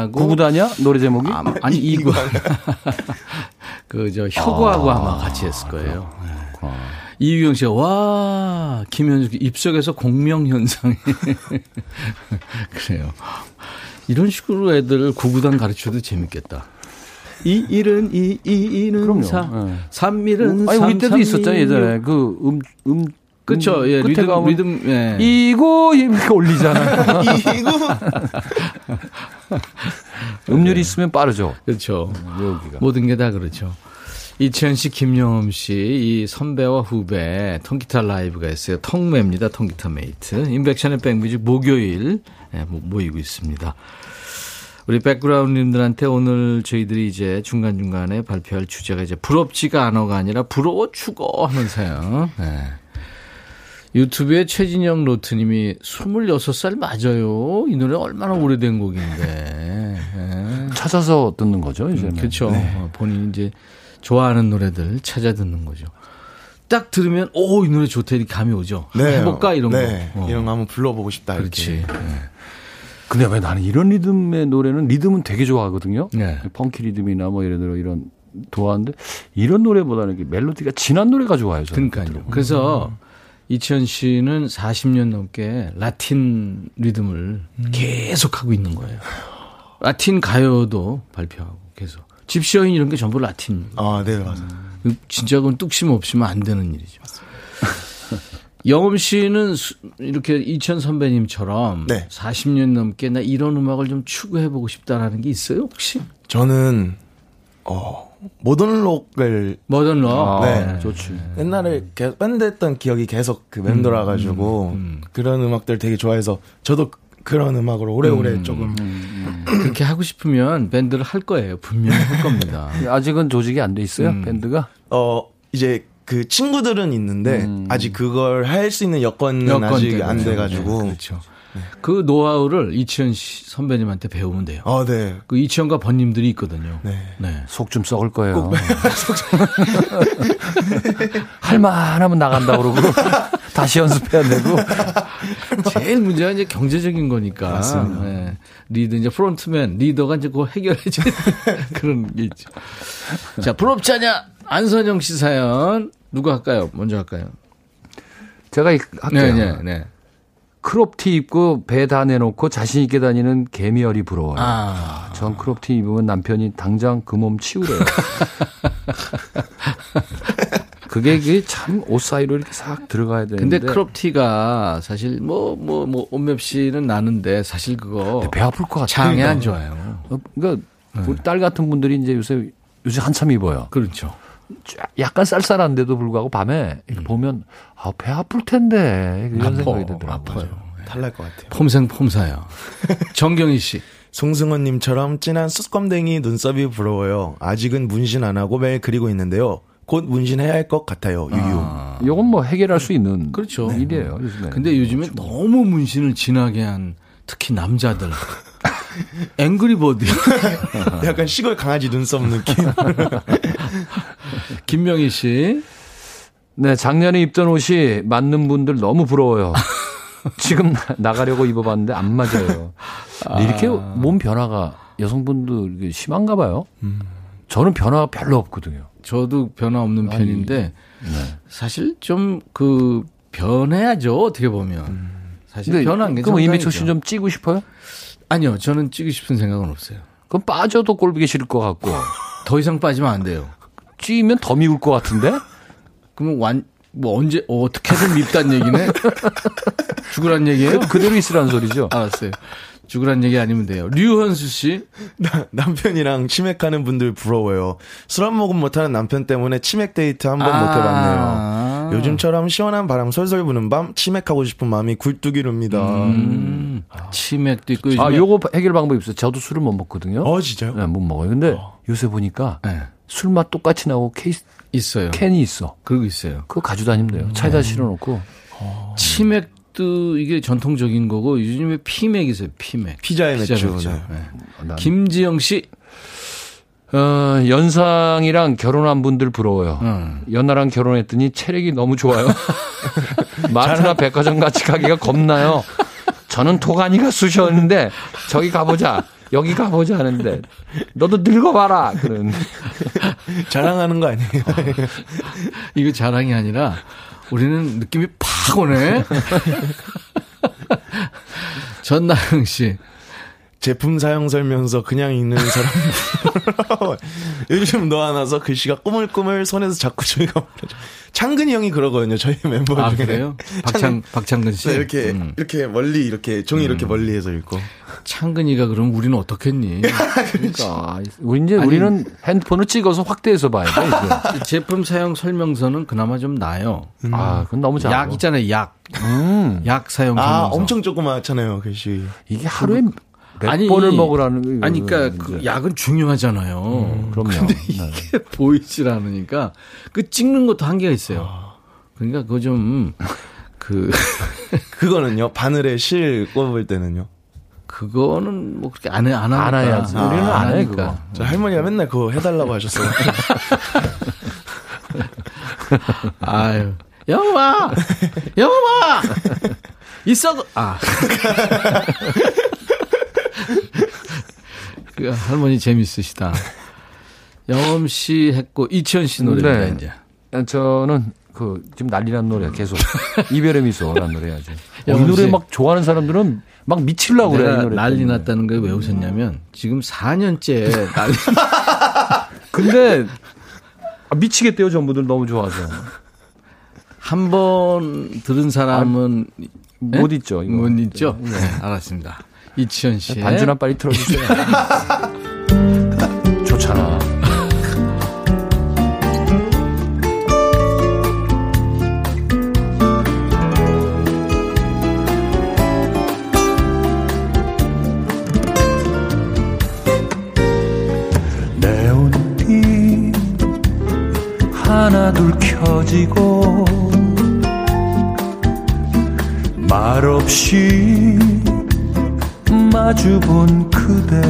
하고 구구다냐 노래 제목이? 아, 니 이구 그저 혁오하고 아. 아마 같이 했을 거예요. 네. 이유경 씨가 와 김현숙 입속에서 공명 현상이 그래요. 이런 식으로 애들 구구단 가르쳐도 재밌겠다. 이 일은 이, 이, 이는 사, 네. 삼 일은 아니, 우리 때도 있었잖아요, 예전에. 그, 음, 음, 그렇죠. 예, 리듬, 가면 리듬, 예. 이고 이렇게 올리잖아요. 이고. 음률이 있으면 빠르죠. 그렇죠. 여기가. 모든 게 다 그렇죠. 이채연 씨, 김영흠 씨, 이 선배와 후배 통기타 라이브가 있어요. 통매입니다. 통기타 mate. 임백천의 백뮤직 목요일 네, 모이고 있습니다. 우리 백그라운드님들한테 오늘 저희들이 이제 중간중간에 발표할 주제가 이제 부럽지가 않아가 아니라 부러워 죽어 하는 사연. 네. 유튜브에 최진영 로트님이 26살 맞아요. 이 노래 얼마나 오래된 곡인데. 네. 찾아서 듣는 거죠, 이제. 음, 그렇죠. 네. 어, 본인이 이제 좋아하는 노래들 찾아 듣는 거죠. 딱 들으면 오 이 노래 좋다 이 감이 오죠. 네. 해볼까 이런 네. 거. 어. 이런 거 한번 불러보고 싶다. 그렇지. 이렇게. 네. 근데 왜 나는 이런 리듬의 노래는 리듬은 되게 좋아하거든요. 네. 펑키 리듬이나 뭐 예를 들어 이런 좋아하는데 이런 노래보다는 멜로디가 진한 노래가 좋아요. 저는 그러니까요. 그래서 음. 이치현 씨는 40년 넘게 라틴 리듬을 음. 계속 하고 있는 거예요. 라틴 가요도 발표하고 계속. 집시여인 이런 게 전부 라틴. 아, 네, 맞아요. 음, 진짜 그건 뚝심 없이면 안 되는 일이죠. 영음 씨는 이렇게 이천 선배님처럼 네. 40년 넘게 나 이런 음악을 좀 추구해보고 싶다라는 게 있어요, 혹시? 저는, 어, 모던록을 모던록? 아, 네. 좋지. 옛날에 게, 밴드 했던 기억이 계속 그 맴돌아가지고 음, 음, 음. 그런 음악들 되게 좋아해서 저도 그런 음악으로 오래오래 음, 조금 음, 음. 그렇게 하고 싶으면 밴드를 할 거예요. 분명히 할 겁니다. 아직은 조직이 안 돼 있어요 밴드가? 어 이제 그 친구들은 있는데 아직 그걸 할 수 있는 여건은 여건 아직 때문에. 안 돼가지고. 네, 그렇죠. 네. 그 노하우를 이치현 선배님한테 배우면 돼요. 아, 네. 그 이치현과 번님들이 있거든요. 네. 네. 속 좀 썩을 거예요. 할만하면 나간다 그러고 다시 연습해야 되고. 제일 문제가 이제 경제적인 거니까. 맞습니다. 네. 리드 이제 frontman 리더가 이제 그거 해결해줘 그런 게 있죠. 자, 부럽지 않냐? 안선영 씨 사연 누가 할까요? 먼저 할까요? 제가 할게요. 네, 네, 네. 크롭티 입고 배 다 내놓고 자신 있게 다니는 개미허리 부러워요. 아. 전 크롭티 입으면 남편이 당장 그 몸 치우래요. 그게 참옷 사이로 이렇게 싹 들어가야 되는데. 근데 크롭티가 사실 뭐 뭐뭐 뭐, 옷맵시는 나는데 사실 그거 배 아플 것 같아요. 장에 안 좋아요. 어, 그러니까 네. 우리 딸 같은 분들이 이제 요새 요새 한참 입어요. 그렇죠. 약간 쌀쌀한데도 불구하고 밤에 음. 보면 아, 배 아플 텐데 이런 아파, 생각이 들더라고요. 아파요. 네. 탈날 것 같아요. 폼생 폼사요. 정경희 씨. 송승헌님처럼 진한 수검댕이 눈썹이 부러워요. 아직은 문신 안 하고 매일 그리고 있는데요. 곧 문신해야 할 것 같아요. 유유. 아. 이건 뭐 해결할 수 있는 그렇죠. 일이에요. 요즘에. 근데 요즘에 그렇죠. 너무 문신을 진하게 한 특히 남자들 앵그리버드. 약간 시골 강아지 눈썹 느낌. 김명희 씨. 네, 작년에 입던 옷이 맞는 분들 너무 부러워요. 지금 나가려고 입어봤는데 안 맞아요. 아. 이렇게 몸 변화가 여성분들 심한가 봐요. 음. 저는 변화가 별로 없거든요. 저도 변화 없는 아니, 편인데 네. 사실 좀 그 변해야죠 어떻게 보면. 음. 사실 변한 게. 그럼 이미초 씨좀 찌고 싶어요? 아니요, 저는 찌고 싶은 생각은 없어요. 그럼 빠져도 꼴보기 싫을 것 같고. 더 이상 빠지면 안 돼요. 찌면 더 미울 것 같은데? 그러면 완, 뭐 언제, 어, 어떻게든 밉단 얘기네? 죽으란 얘기예요? 그, 그대로 있으란 소리죠. 알았어요. 죽으란 얘기 아니면 돼요. 류현수 씨. 나, 남편이랑 치맥하는 분들 부러워요. 술 한 모금 못하는 남편 때문에 치맥 데이트 한번 아~ 못 해봤네요. 요즘처럼 시원한 바람 솔솔 부는 밤 치맥하고 싶은 마음이 굴뚝이릅니다. 음. 치맥도 있고 아 요거 해결 방법이 있어요. 저도 술을 못 먹거든요. 어 진짜요? 네, 못 먹어요. 근데 어. 요새 보니까 네. 술맛 똑같이 나고 케이스 있어요. 캔이 있어. 그거 있어요. 그거 가지고 다니면 돼요. 차에다 음. 실어놓고. 어. 치맥 도 이게 전통적인 거고 요즘에 피맥 있어요. 피맥. 피자의 맥주. 피자 맥주. 네. 네. 김지영 씨. 어, 연상이랑 결혼한 분들 부러워요. 음. 연하랑 결혼했더니 체력이 너무 좋아요. 마트나 백화점 같이 가기가 겁나요. 저는 도가니가 쑤셨는데 저기 가보자. 여기 가보자 하는데 너도 늙어봐라. 그런 자랑하는 거 아니에요? 어, 이거 자랑이 아니라 우리는 느낌이 팍 오네. 전나영 씨. 제품 사용 설명서 그냥 읽는 사람. 요즘 너 하나서 글씨가 꾸물꾸물 손에서 자꾸 저희가 창근이 형이 그러거든요. 저희 멤버 아, 중에. 그래요? 박창 박창근 씨. 네, 이렇게 음. 이렇게 멀리 이렇게 종이 음. 이렇게 멀리해서 읽고. 창근이가 그럼 우리는 어떻겠니? 그러니까 우리 이제 아니, 우리는 핸드폰을 찍어서 확대해서 봐야 돼. 이제. 제품 사용 설명서는 그나마 좀 나요. 음. 아, 그건 너무 잘. 약 있잖아요. 약. 음. 약 사용 아, 설명서. 아, 엄청 조그맣잖아요, 글씨. 이게 하루에 몇 아니, 번을 먹으라는 아니 그러니까 그 약은 중요하잖아요. 음, 그럼요. 근데 이게 네. 보이질 않으니까 그 찍는 것도 한계가 있어요. 아. 그러니까 그거 좀 그 그거는요 바늘에 실 꼽을 때는요. 그거는 뭐 그렇게 안 해, 안 하니까. 안 해야지. 아, 우리는 안, 안 해, 그거. 저 할머니가 맨날 그거 해달라고 하셨어요. 아유. 영화! 영화! 있어! 아. 그 할머니 재밌으시다. 영엄 씨 했고 이치현 씨 노래입니다 네. 이제. 저는 그 지금 난리난 노래 계속 이별의 미소라는 노래 하죠. 어, 이 노래 막 좋아하는 사람들은 막 미칠라고 그래. 이 노래 난리 났다는 걸 왜 웃었냐면 지금 4년째 난리. 근데 아, 미치겠대요 전부들 너무 좋아서. 한 번 들은 사람은 아, 못 네? 있죠. 이거. 못 있죠. 네, 알았습니다. 이치현 씨. 반주나 빨리 틀어주세요. 좋잖아. 네온빛 하나 둘 켜지고 말없이 마주 본 그대.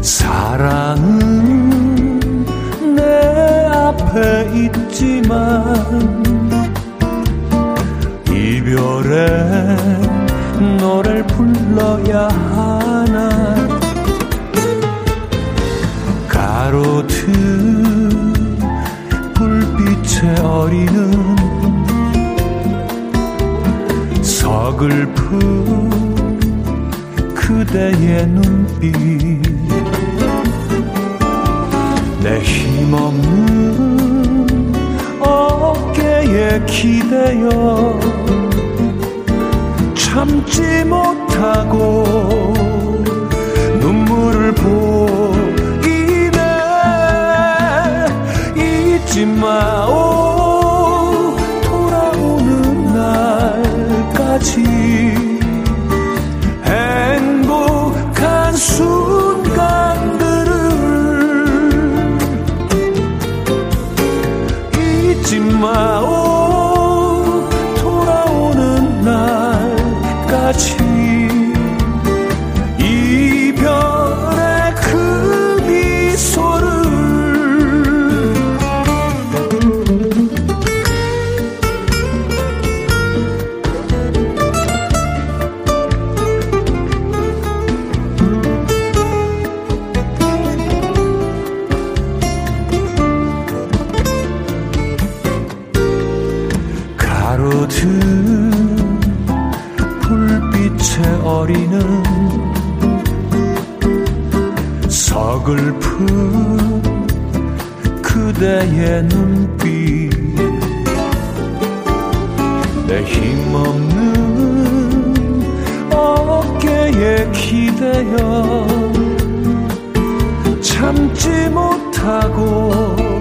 사랑은 내 앞에 있지만 이별의 노래를 불러야 하나. 가로등 불빛에 어리는 서글 픈 그대의 눈빛. 내 힘없는 어깨에 기대어 참지 못하고 눈물을 보이네. 잊지 마 기대어 참지 못하고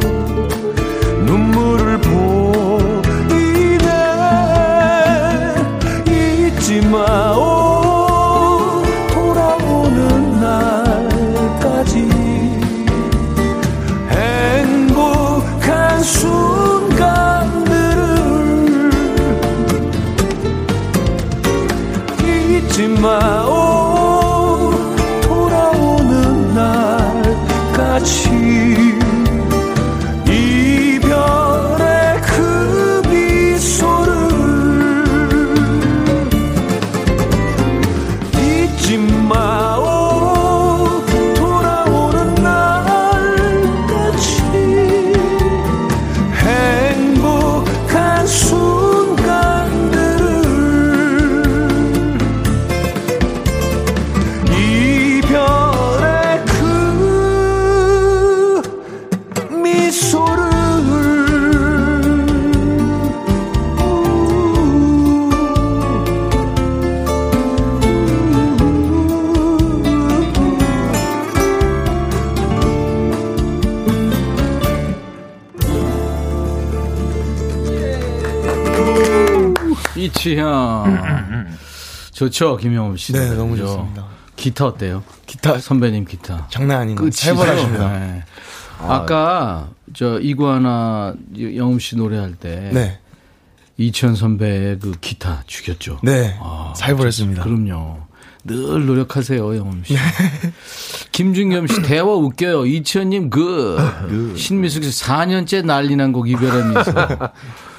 좋죠, 김영훈 씨. 네, 너무 좋습니다. 기타 어때요? 기타 선배님 기타. 장난 아닌데 살벌하십니다. 네. 아 까 저 이구아나 영음 씨 노래할 때 네. 이천 선배의 그 기타 죽였죠. 네. 아, 살벌했습니다. 그럼요. 늘 노력하세요, 영음 씨. 김준겸 씨, 대화 웃겨요. 이치현님, 그. 신미숙 씨, 4년째 난리 난 곡 이별하면서.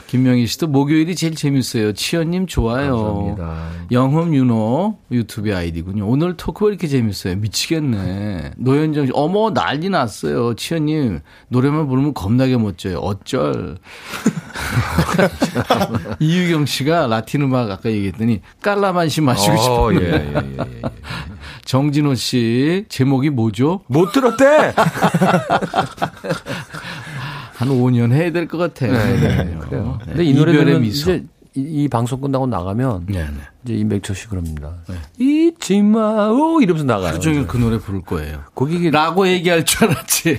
김명희 씨도 목요일이 제일 재밌어요. 치현님 좋아요. 감사합니다. 영흠 윤호 유튜브 아이디군요. 오늘 토크 왜 이렇게 재밌어요? 미치겠네. 노현정 씨, 어머 난리 났어요. 치현님 노래만 부르면 겁나게 멋져요. 어쩔. 이유경 씨가 라틴 음악 아까 얘기했더니 깔라만시 마시고 어, 싶어요. 예, 예, 예, 예. 정진호 씨 제목이 뭐죠? 못 들었대. 한 5년 해야 될 것 같아요. 네, 네, 네. 그래요. 근데 이 노래는 이제 이, 이, 방송 끝나고 나가면 네, 네. 이제 임백천 씨 그럽니다. 네. 잊지 마오 이러면서 나가요. 하루 종일 그 노래 부를 거예요. 거기 라고 얘기할 줄 알았지.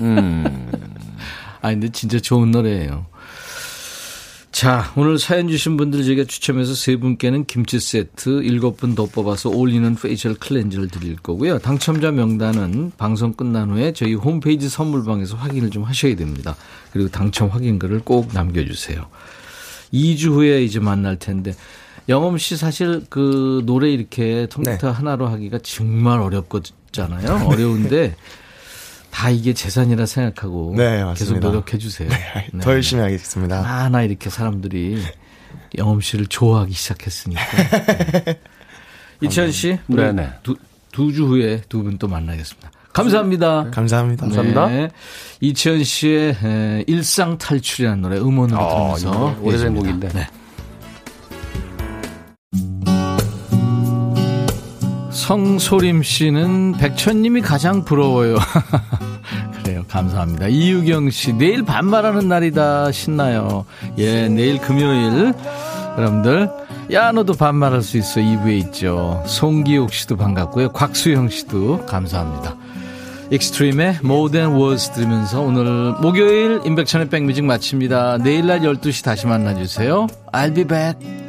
음. 아 근데 진짜 좋은 노래예요. 자, 오늘 사연 주신 분들 저희가 추첨해서 세 분께는 김치 세트 일곱 분 더 뽑아서 올리는 facial cleanser를 드릴 거고요. 당첨자 명단은 방송 끝난 후에 저희 홈페이지 선물방에서 확인을 좀 하셔야 됩니다. 그리고 당첨 확인글을 꼭 남겨주세요. 2주 후에 이제 만날 텐데 영엄 씨 사실 그 노래 이렇게 통기타 네. 하나로 하기가 정말 어렵잖아요. 어려운데 다 이게 재산이라 생각하고 네, 계속 노력해 주세요. 네, 더 열심히 하겠습니다. 하나 이렇게 사람들이 영엄 씨를 좋아하기 시작했으니까. 이천 씨, 네네. 두주 후에 두 분 또 만나겠습니다. 감사합니다. 네. 감사합니다. 감사합니다. 네. 이천 씨의 일상 탈출이라는 노래 음원으로 아, 들으면서 오래된 곡인데. 네. 성소림 씨는 백천님이 가장 부러워요. 그래요. 감사합니다. 이유경 씨, 내일 반말하는 날이다. 신나요. 예, 내일 금요일. 여러분들, 야, 너도 반말할 수 있어. 2부에 있죠. 송기욱 씨도 반갑고요. 곽수영 씨도 감사합니다. 익스트림의 Than Words 들으면서 오늘 목요일 임백천의 백뮤직 마칩니다. 내일 날 12시 다시 만나주세요. I'll be back.